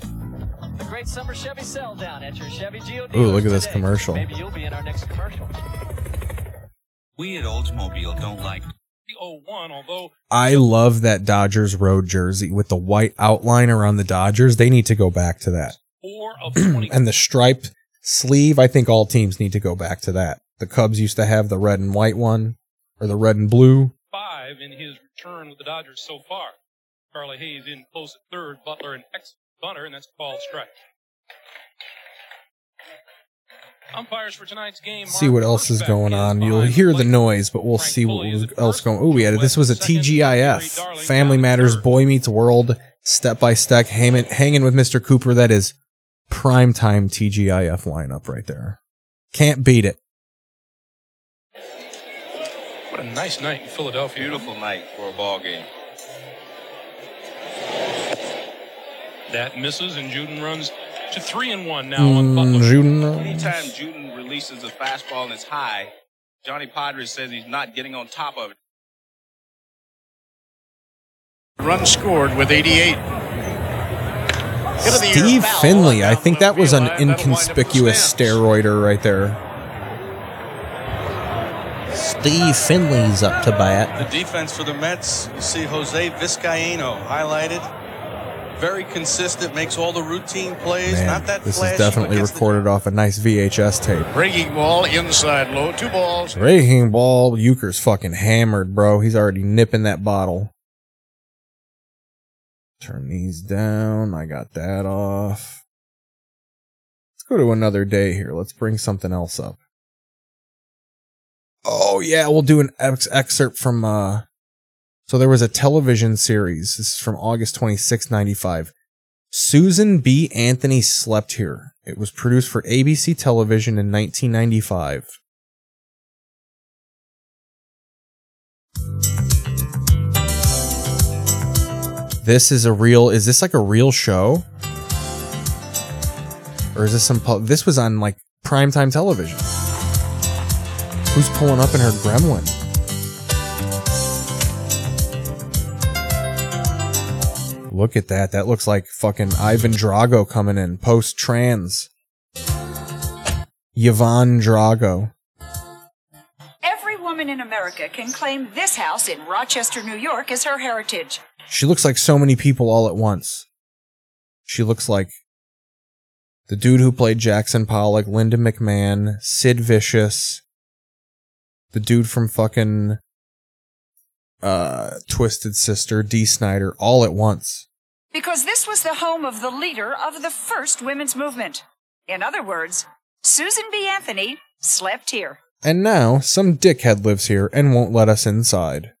The great summer Chevy sell down at your Chevy Geo Ooh, look at this commercial. Maybe you'll be in our next commercial. We at Oldsmobile don't like I love that Dodgers road jersey with the white outline around the Dodgers. They need to go back to that. Four of 20 and the striped sleeve, I think all teams need to go back to that. The Cubs used to have the red and white one, or the red and blue. five in his return with the Dodgers so far. Charlie Hayes in close at third, Butler an excellent bunter, and that's called strike. Umpires for tonight's game. See what else is going on. You'll hear the noise, but we'll see what else going. Oh, yeah, this was a TGIF. Family Matters, Boy Meets World, step by step, hanging with Mr. Cooper. That is primetime TGIF lineup right there. Can't beat it. What a nice night in Philadelphia. Beautiful night for a ball game. That misses, and Juden runs to three and one now on Mm, Butler. Juden. Anytime Juden releases a fastball and it's high, Johnny Podres says he's not getting on top of it. Run scored with 88. Steve. Finley. I think that was an That'll wind up in the inconspicuous steroider right there. Steve Finley's up to bat. The defense for the Mets, you see Jose Vizcaino highlighted. Very consistent, makes all the routine plays. Man, not that this flashy, is definitely but gets the recorded off a nice VHS tape. Breaking ball inside low. Two balls. Breaking ball, Uecker's fucking hammered, bro. He's already nipping that bottle. Turn these down. I got that off. Let's go to another day here. Let's bring something else up. Oh yeah, we'll do an ex- excerpt from uh so there was a television series. This is from August 26, 95. Susan B. Anthony slept here. It was produced for ABC television in 1995. This is a real. Is this like a real show? Or is this some? This was on like primetime television. Who's pulling up in her gremlin? Look at that. That looks like fucking Ivan Drago coming in post trans. Yvonne Drago. Every woman in America can claim this house in Rochester, New York as her heritage. She looks like so many people all at once. She looks like the dude who played Jackson Pollock, Linda McMahon, Sid Vicious, the dude from fucking uh Twisted Sister, Dee Snider, all at once. Because this was the home of the leader of the first women's movement. In other words, Susan B. Anthony slept here. And now some dickhead lives here and won't let us inside.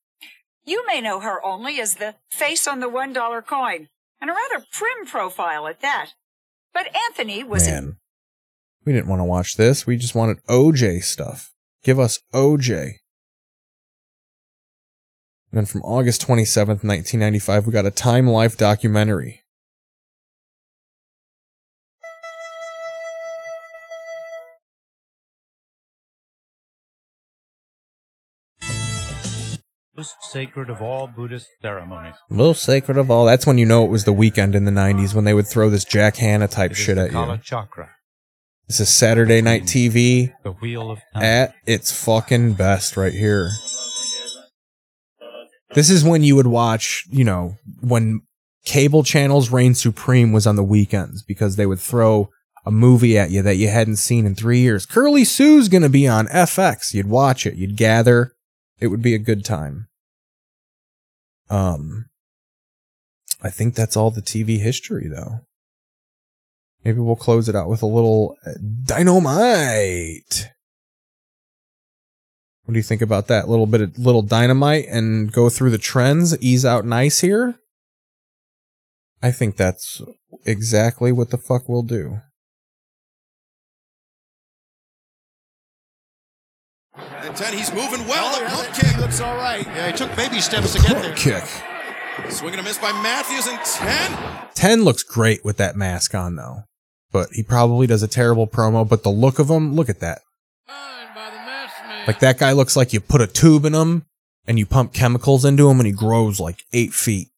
You may know her only as the face on the $1 coin, and a rather prim profile at that. But Anthony was Man. We didn't want to watch this. We just wanted OJ stuff. Give us OJ. And then from August 27th, 1995, we got a Time Life documentary. Most sacred of all Buddhist ceremonies. Most sacred of all. That's when you know it was the weekend in the 90s when they would throw this Jack Hanna type It shit at you. Chakra, This is Saturday Night TV the wheel of time. at its fucking best right here. This is when you would watch, you know, when cable channels reign supreme was on the weekends because they would throw a movie at you that you hadn't seen in three years. Curly Sue's gonna be on FX. You'd watch it. You'd gather. It would be a good time. Um, I think that's all the TV history though. Maybe we'll close it out with a little uh, dynamite. What do you think about that? little bit of little dynamite and go through the trends, ease out nice here? I think that's exactly what the fuck we'll do. And 10, he's moving well. Oh, the yeah, pump that- kick. he looks all right. Yeah, he took baby steps to get there. Kick. Swinging and a miss by Matthews and 10. 10 looks great with that mask on though. But he probably does a terrible promo, but the look of him, look at that. Like that guy looks like you put a tube in him and you pump chemicals into him and he grows like eight feet.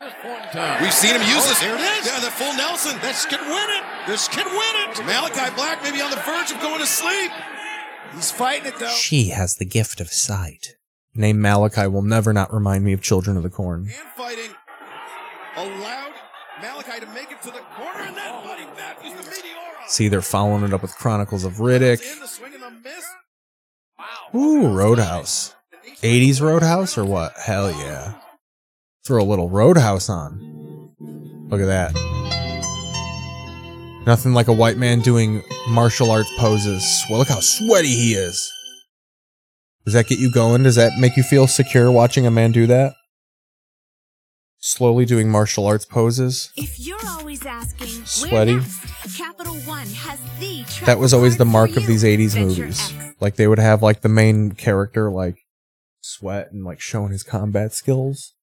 We've seen him use Oh, this. there it is. Yeah, the full Nelson. This can win it. This can win it. Malachi Black maybe on the verge of going to sleep. He's fighting it though. She has the gift of sight. Name Malachi will never not remind me of Children of the Corn. And fighting. Allowed Malachi to make it to the corner and then Buddy Matthews the meteor. See, they're following it up with Chronicles of Riddick. In the swing and the miss. Ooh, Roadhouse. 80s Roadhouse or what? Hell yeah. Throw a little Roadhouse on. Look at that. Nothing like a white man doing martial arts poses. Well, look how sweaty he is. Does that get you going? Does that make you feel secure watching a man do that? Slowly doing martial arts poses. If you're always asking, Sweaty. Capital One has the That was always the mark of these 80s Venture movies. Like they would have like the main character like sweat and like showing his combat skills.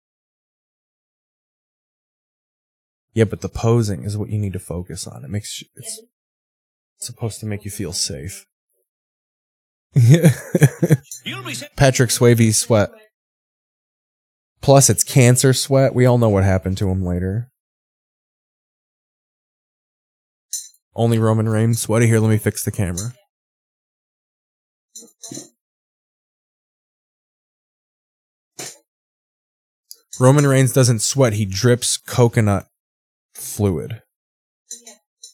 Yeah, but the posing is what you need to focus on. It makes you, it's supposed to make you feel safe. Patrick Swayze sweat. Plus, it's cancer sweat. We all know what happened to him later. Only Roman Reigns sweaty. Here, let me fix the camera. Roman Reigns doesn't sweat. He drips coconut fluid.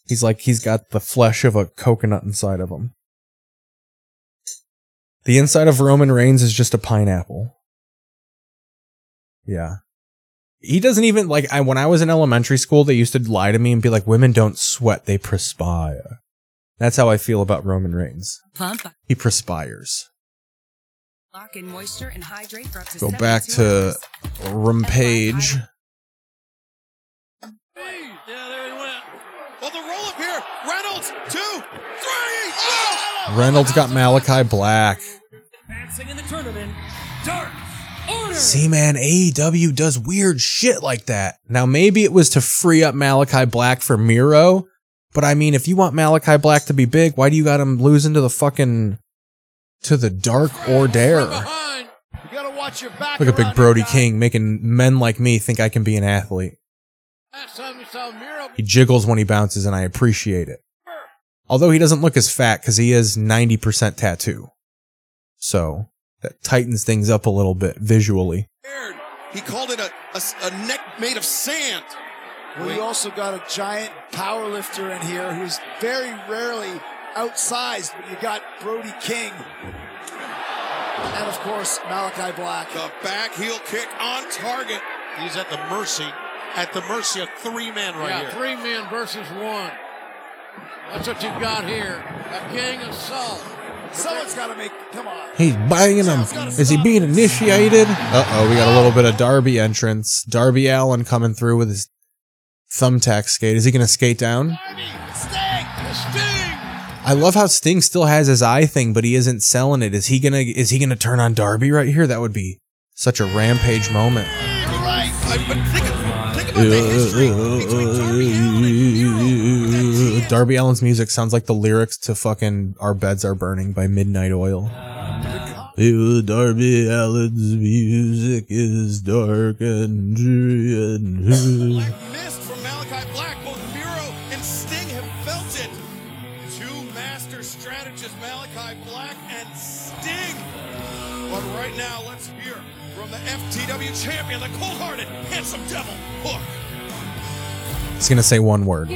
He's like, he's got the flesh of a coconut inside of him. The inside of Roman Reigns is just a pineapple. Yeah. He doesn't even like I when I was in elementary school they used to lie to me and be like women don't sweat they perspire. That's how I feel about Roman Reigns. Pump. He perspires. Lock in moisture and hydrate for up to Go back to. Rampage. Yeah, there he went. Well, the roll up here. Reynolds, two, three. Oh! Reynolds got Malachi Black. Advancing in the tournament, Dark Order. See, man, AEW does weird shit like that. Now, maybe it was to free up Malachi Black for Miro, but I mean, if you want Malachi Black to be big, why do you got him losing to the fucking to the Dark Order? You gotta watch your back. Look at Big Brody. King making men like me think I can be an athlete. Last time we saw Miro, He jiggles when he bounces, and I appreciate it. Although he doesn't look as fat because he is 90% tattoo. So that tightens things up a little bit visually. He called it a, a, a neck made of sand. well, you also got a giant power lifter in here who's very rarely outsized, but you got Brody King. And of course, Malachi Black. The back heel kick on target. He's at the mercy, at the mercy of three men right yeah, here. three men versus one. That's what you've got here. A gang of salt. Someone's got to make. Come on. He's banging him. Is he being initiated? Uh oh, we got a little bit of Darby entrance. Darby Allin coming through with his thumbtack skate. Is he going to skate down? I love how Sting still has his eye thing, but he isn't selling it. Is he gonna? Is he gonna turn on Darby right here? That would be such a rampage moment. Right. I, but think, of, think Darby Allin's music sounds like the lyrics to fucking "Our Beds Are Burning" by Midnight Oil. Ew, Darby Allin's music is dark and dreary and. missed from Malachi Black. Both Miro and Sting have felt it. Two master strategists, Malachi Black and Sting. But right now, let's hear from the FTW champion, the cold-hearted, handsome devil, Hook. He's gonna say one word.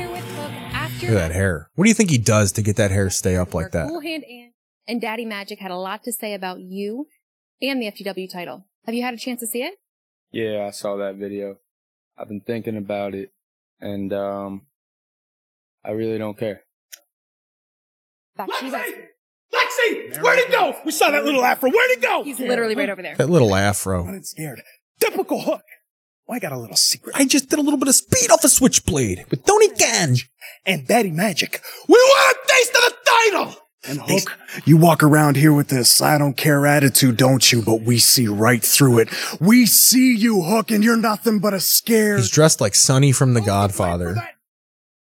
Look at that hair. What do you think he does to get that hair stay up like that? Cool Hand and, and Daddy Magic had a lot to say about you and the FTW title. Have you had a chance to see it? Yeah, I saw that video. I've been thinking about it, and um, I really don't care. Back to you guys. Lexi! Where'd he go? We saw that little afro. Where'd he go? He's literally right over there. That little afro. I'm scared. Typical hook. Well, I got a little secret. I just did a little bit of speed off a switchblade with Tony Ganj and Daddy Magic. We want a taste of the title! And Hook, you walk around here with this I don't care attitude, don't you? But we see right through it. We see you, Hook, and you're nothing but a scared He's dressed like Sonny from The Godfather.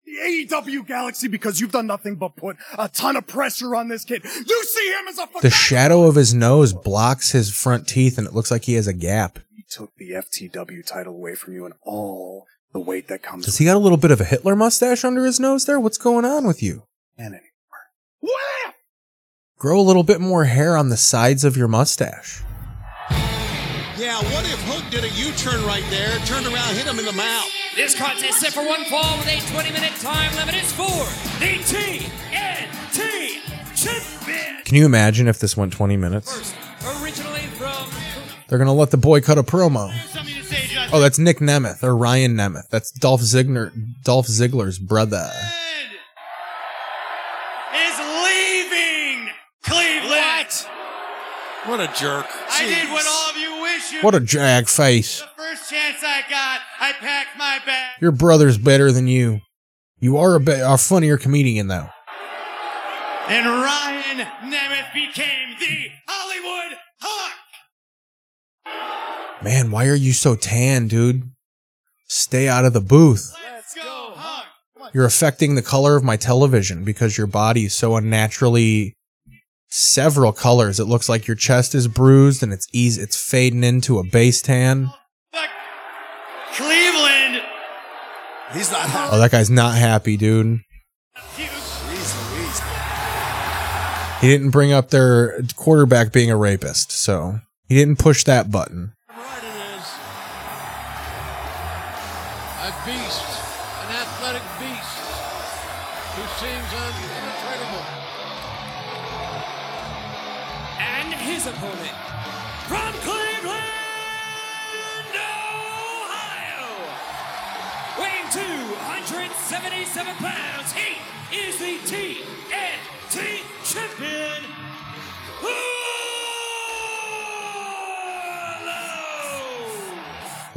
the AEW Galaxy because you've done nothing but put a ton of pressure on this kid. You see him as a The shadow of his nose blocks his front teeth and it looks like he has a gap. He took the FTW title away from you and all the weight that comes Does he got a little bit of a Hitler mustache under his nose there? What's going on with you? in it. Grow a little bit more hair on the sides of your mustache. Yeah, what if Hook did a U-turn right there, turned around, hit him in the mouth? This contest set for one fall with a 20-minute time limit is for the TNT Champion. Can you imagine if this went 20 minutes? Originally from They're going to let the boy cut a promo. Oh, that's Nick Nemeth or Ryan Nemeth. That's Dolph Ziggler, Dolph Ziggler's brother. is leaving Cleveland. What a jerk. I did what all of you wish you. What a jag face. The First chance I got, I packed my bag. Your brother's better than you. You are a, be- a funnier comedian, though. And Ryan Nemeth became the Hollywood Hawk. Man, why are you so tan, dude? Stay out of the booth. Let's go, You're affecting the color of my television because your body is so unnaturally several colors. It looks like your chest is bruised and it's easy it's fading into a base tan. Cleveland. He's not Oh, that guy's not happy, dude. He didn't bring up their quarterback being a rapist, so he didn't push that button.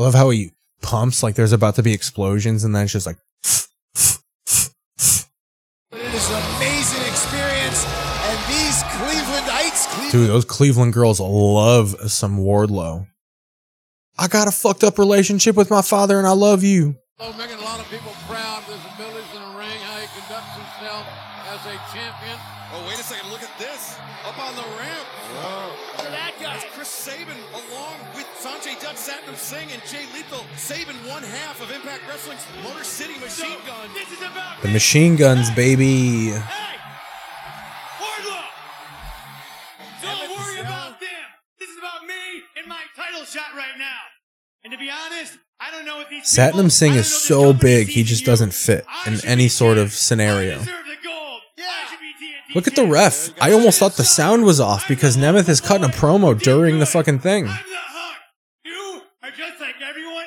I love how he pumps like there's about to be explosions and then it's just like But it is an amazing experience, and these Clevelandites, Cleveland Dude, those Cleveland girls love some Wardlow. I got a fucked up relationship with my father and I love you. Oh, making Wrestling's Motor City Machine Gun. This is about The machine guns, baby. Wardlow. Don't worry about them. This is about me and my title shot right now. And to be honest, I don't know if these Satnam Singh is so big, he just doesn't fit in any sort of scenario. Look at the ref. I almost thought the sound was off because Nemeth is cutting a promo during the fucking thing.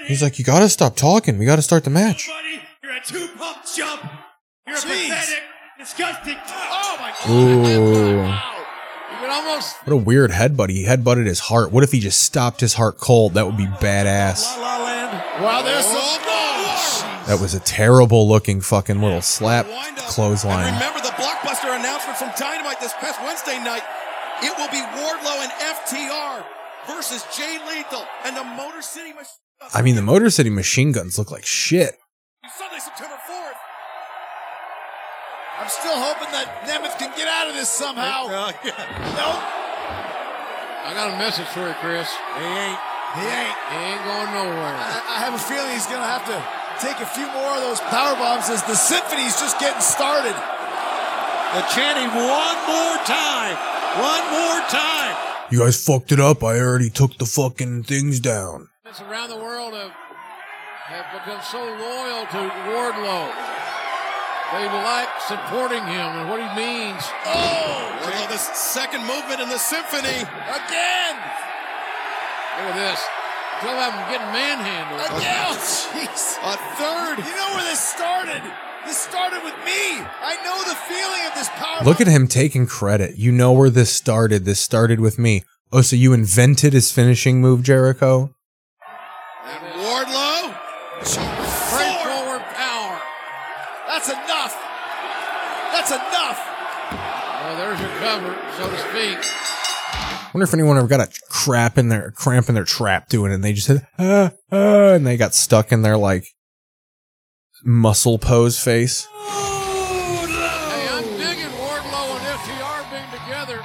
He's like, You gotta stop talking. We gotta start the match. You're a two pump jump. You're a pathetic, disgusting. Oh my god. Ooh. Almost What a weird headbutt. He headbutted his heart. What if he just stopped his heart cold? That would be badass. Wow, there's some. That was a terrible looking fucking little slap clothesline. Remember the blockbuster announcement from Dynamite this past Wednesday night. It will be Wardlow and FTR versus Jay Lethal and the Motor City Machine. I mean, the Motor City machine guns look like shit. Sunday, September 4th. I'm still hoping that Nemeth can get out of this somehow. Uh, No, I got a message for you, Chris. he ain't. He ain't. He ain't going nowhere. I, I have a feeling he's going to have to take a few more of those power bombs as the symphony's just getting started. The chanting one more time. One more time. You guys fucked it up. I already took the fucking things down. Fans around the world have, have become so loyal to Wardlow. They like supporting him and what he means. Oh, oh Wardlow, this second movement in the symphony. Again. Look at this. Still have him getting manhandled. Again. Oh, jeez. A third. You know where this started. This started with me. I know the feeling of this power. Look at him taking credit. You know where this started. This started with me. Oh, so you invented his finishing move, Jericho? And Wardlow. Straightforward power. That's enough. That's enough. Well, there's your cover, so to speak. wonder if anyone ever got a crap in their cramp in their trap doing it and they just said ah, ah, and they got stuck in their like muscle pose face. Hey, I'm digging Wardlow and FTR being together.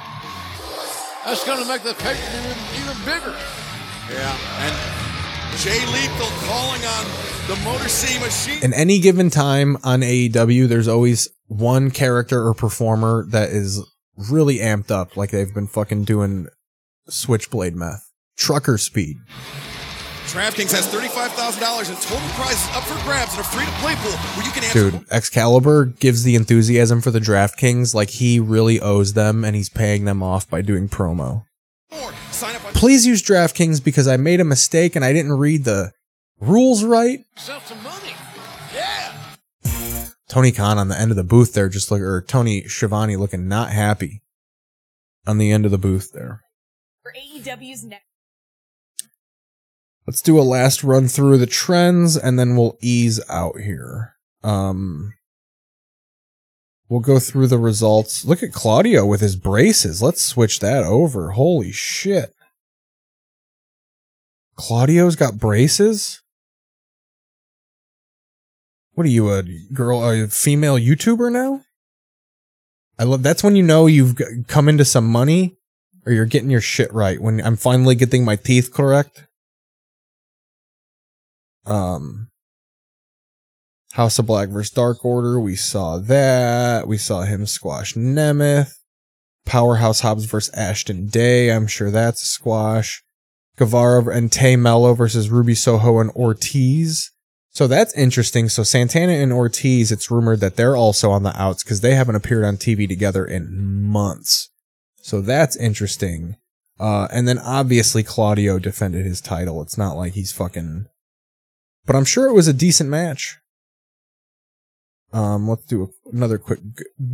That's going to make the paper even, even bigger. Yeah, and Jay Lethal calling on the Motor City Machine. In any given time on AEW, there's always one character or performer that is really amped up, like they've been fucking doing switchblade meth. Trucker speed. DraftKings has $35,000 in total prizes up for grabs in a free-to-play pool where you can answer Dude, Excalibur gives the enthusiasm for the DraftKings like he really owes them and he's paying them off by doing promo. more. Sign up on Please use DraftKings because I made a mistake and I didn't read the rules right. Sell some money. Tony Khan on the end of the booth there, just look, or Tony Schiavone looking not happy on the end of the booth there. For AEW's next. Let's do a last run through the trends and then we'll ease out here. Um, we'll go through the results. Look at Claudio with his braces. Let's switch that over. Holy shit. Claudio's got braces? What are you, a girl, a female YouTuber now? I love that's when you know you've come into some money or you're getting your shit right. When I'm finally getting my teeth correct. Um, House of Black versus Dark Order. We saw that. We saw him squash Nemeth. Powerhouse Hobbs versus Ashton Day. I'm sure that's a squash. Guevara and Tay Melo versus Ruby Soho and Ortiz. So that's interesting. So Santana and Ortiz, it's rumored that they're also on the outs because they haven't appeared on TV together in months. So that's interesting. Uh, and then obviously Claudio defended his title. It's not like he's fucking, but I'm sure it was a decent match. Um, let's do another quick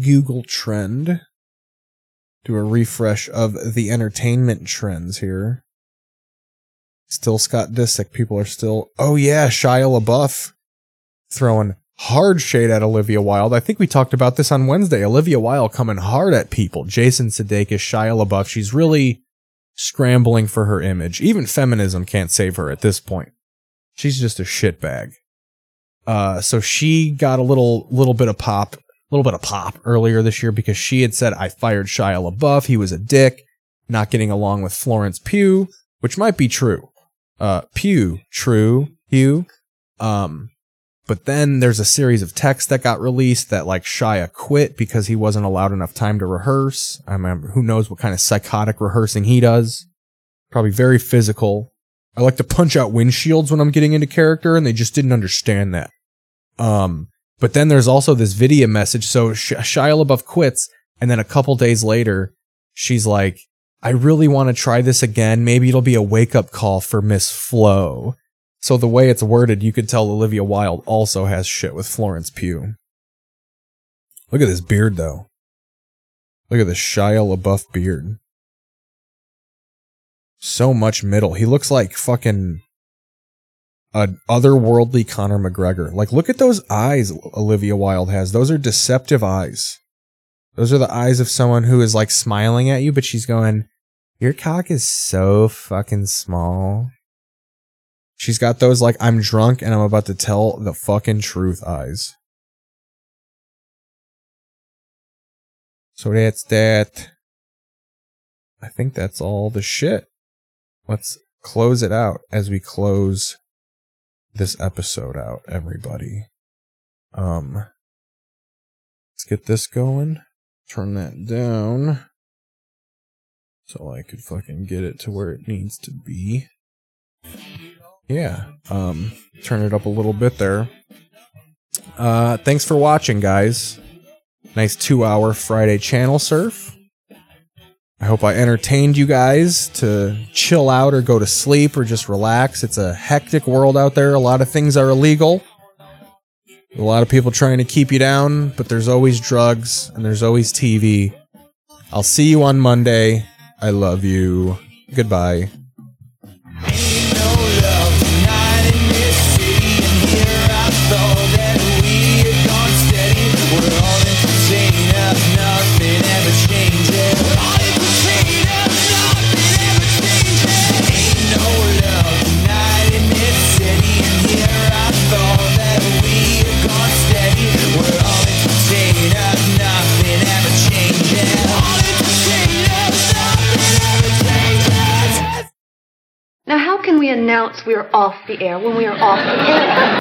Google trend. Do a refresh of the entertainment trends here. Still Scott Disick. People are still, oh yeah, Shia LaBeouf throwing hard shade at Olivia Wilde. I think we talked about this on Wednesday. Olivia Wilde coming hard at people. Jason Sudeikis, Shia LaBeouf. She's really scrambling for her image. Even feminism can't save her at this point. She's just a shitbag. Uh, so she got a little, little bit of pop, a little bit of pop earlier this year because she had said, I fired Shia LaBeouf. He was a dick, not getting along with Florence Pugh, which might be true. Uh, Pugh, true, Pugh. Um, but then there's a series of texts that got released that like Shia quit because he wasn't allowed enough time to rehearse. I remember who knows what kind of psychotic rehearsing he does. Probably very physical. I like to punch out windshields when I'm getting into character and they just didn't understand that. Um, but then there's also this video message. So Sh- Shia LaBeouf quits and then a couple days later, she's like, I really want to try this again. Maybe it'll be a wake up call for Miss Flo. So the way it's worded, you could tell Olivia Wilde also has shit with Florence Pugh. Look at this beard though. Look at this Shia LaBeouf beard. So much middle. He looks like fucking a otherworldly Conor McGregor. Like look at those eyes Olivia Wilde has. Those are deceptive eyes. Those are the eyes of someone who is like smiling at you, but she's going, Your cock is so fucking small. She's got those like I'm drunk and I'm about to tell the fucking truth eyes. So that's that. I think that's all the shit. Let's close it out as we close this episode out, everybody. Um, let's get this going. Turn that down so I could fucking get it to where it needs to be. Yeah. Um, turn it up a little bit there. Uh, thanks for watching, guys. Nice two hour Friday channel surf. I hope I entertained you guys to chill out or go to sleep or just relax. It's a hectic world out there. A lot of things are illegal. A lot of people trying to keep you down, but there's always drugs and there's always TV. I'll see you on Monday. I love you. Goodbye. Can we announce we are off the air when we are off the air?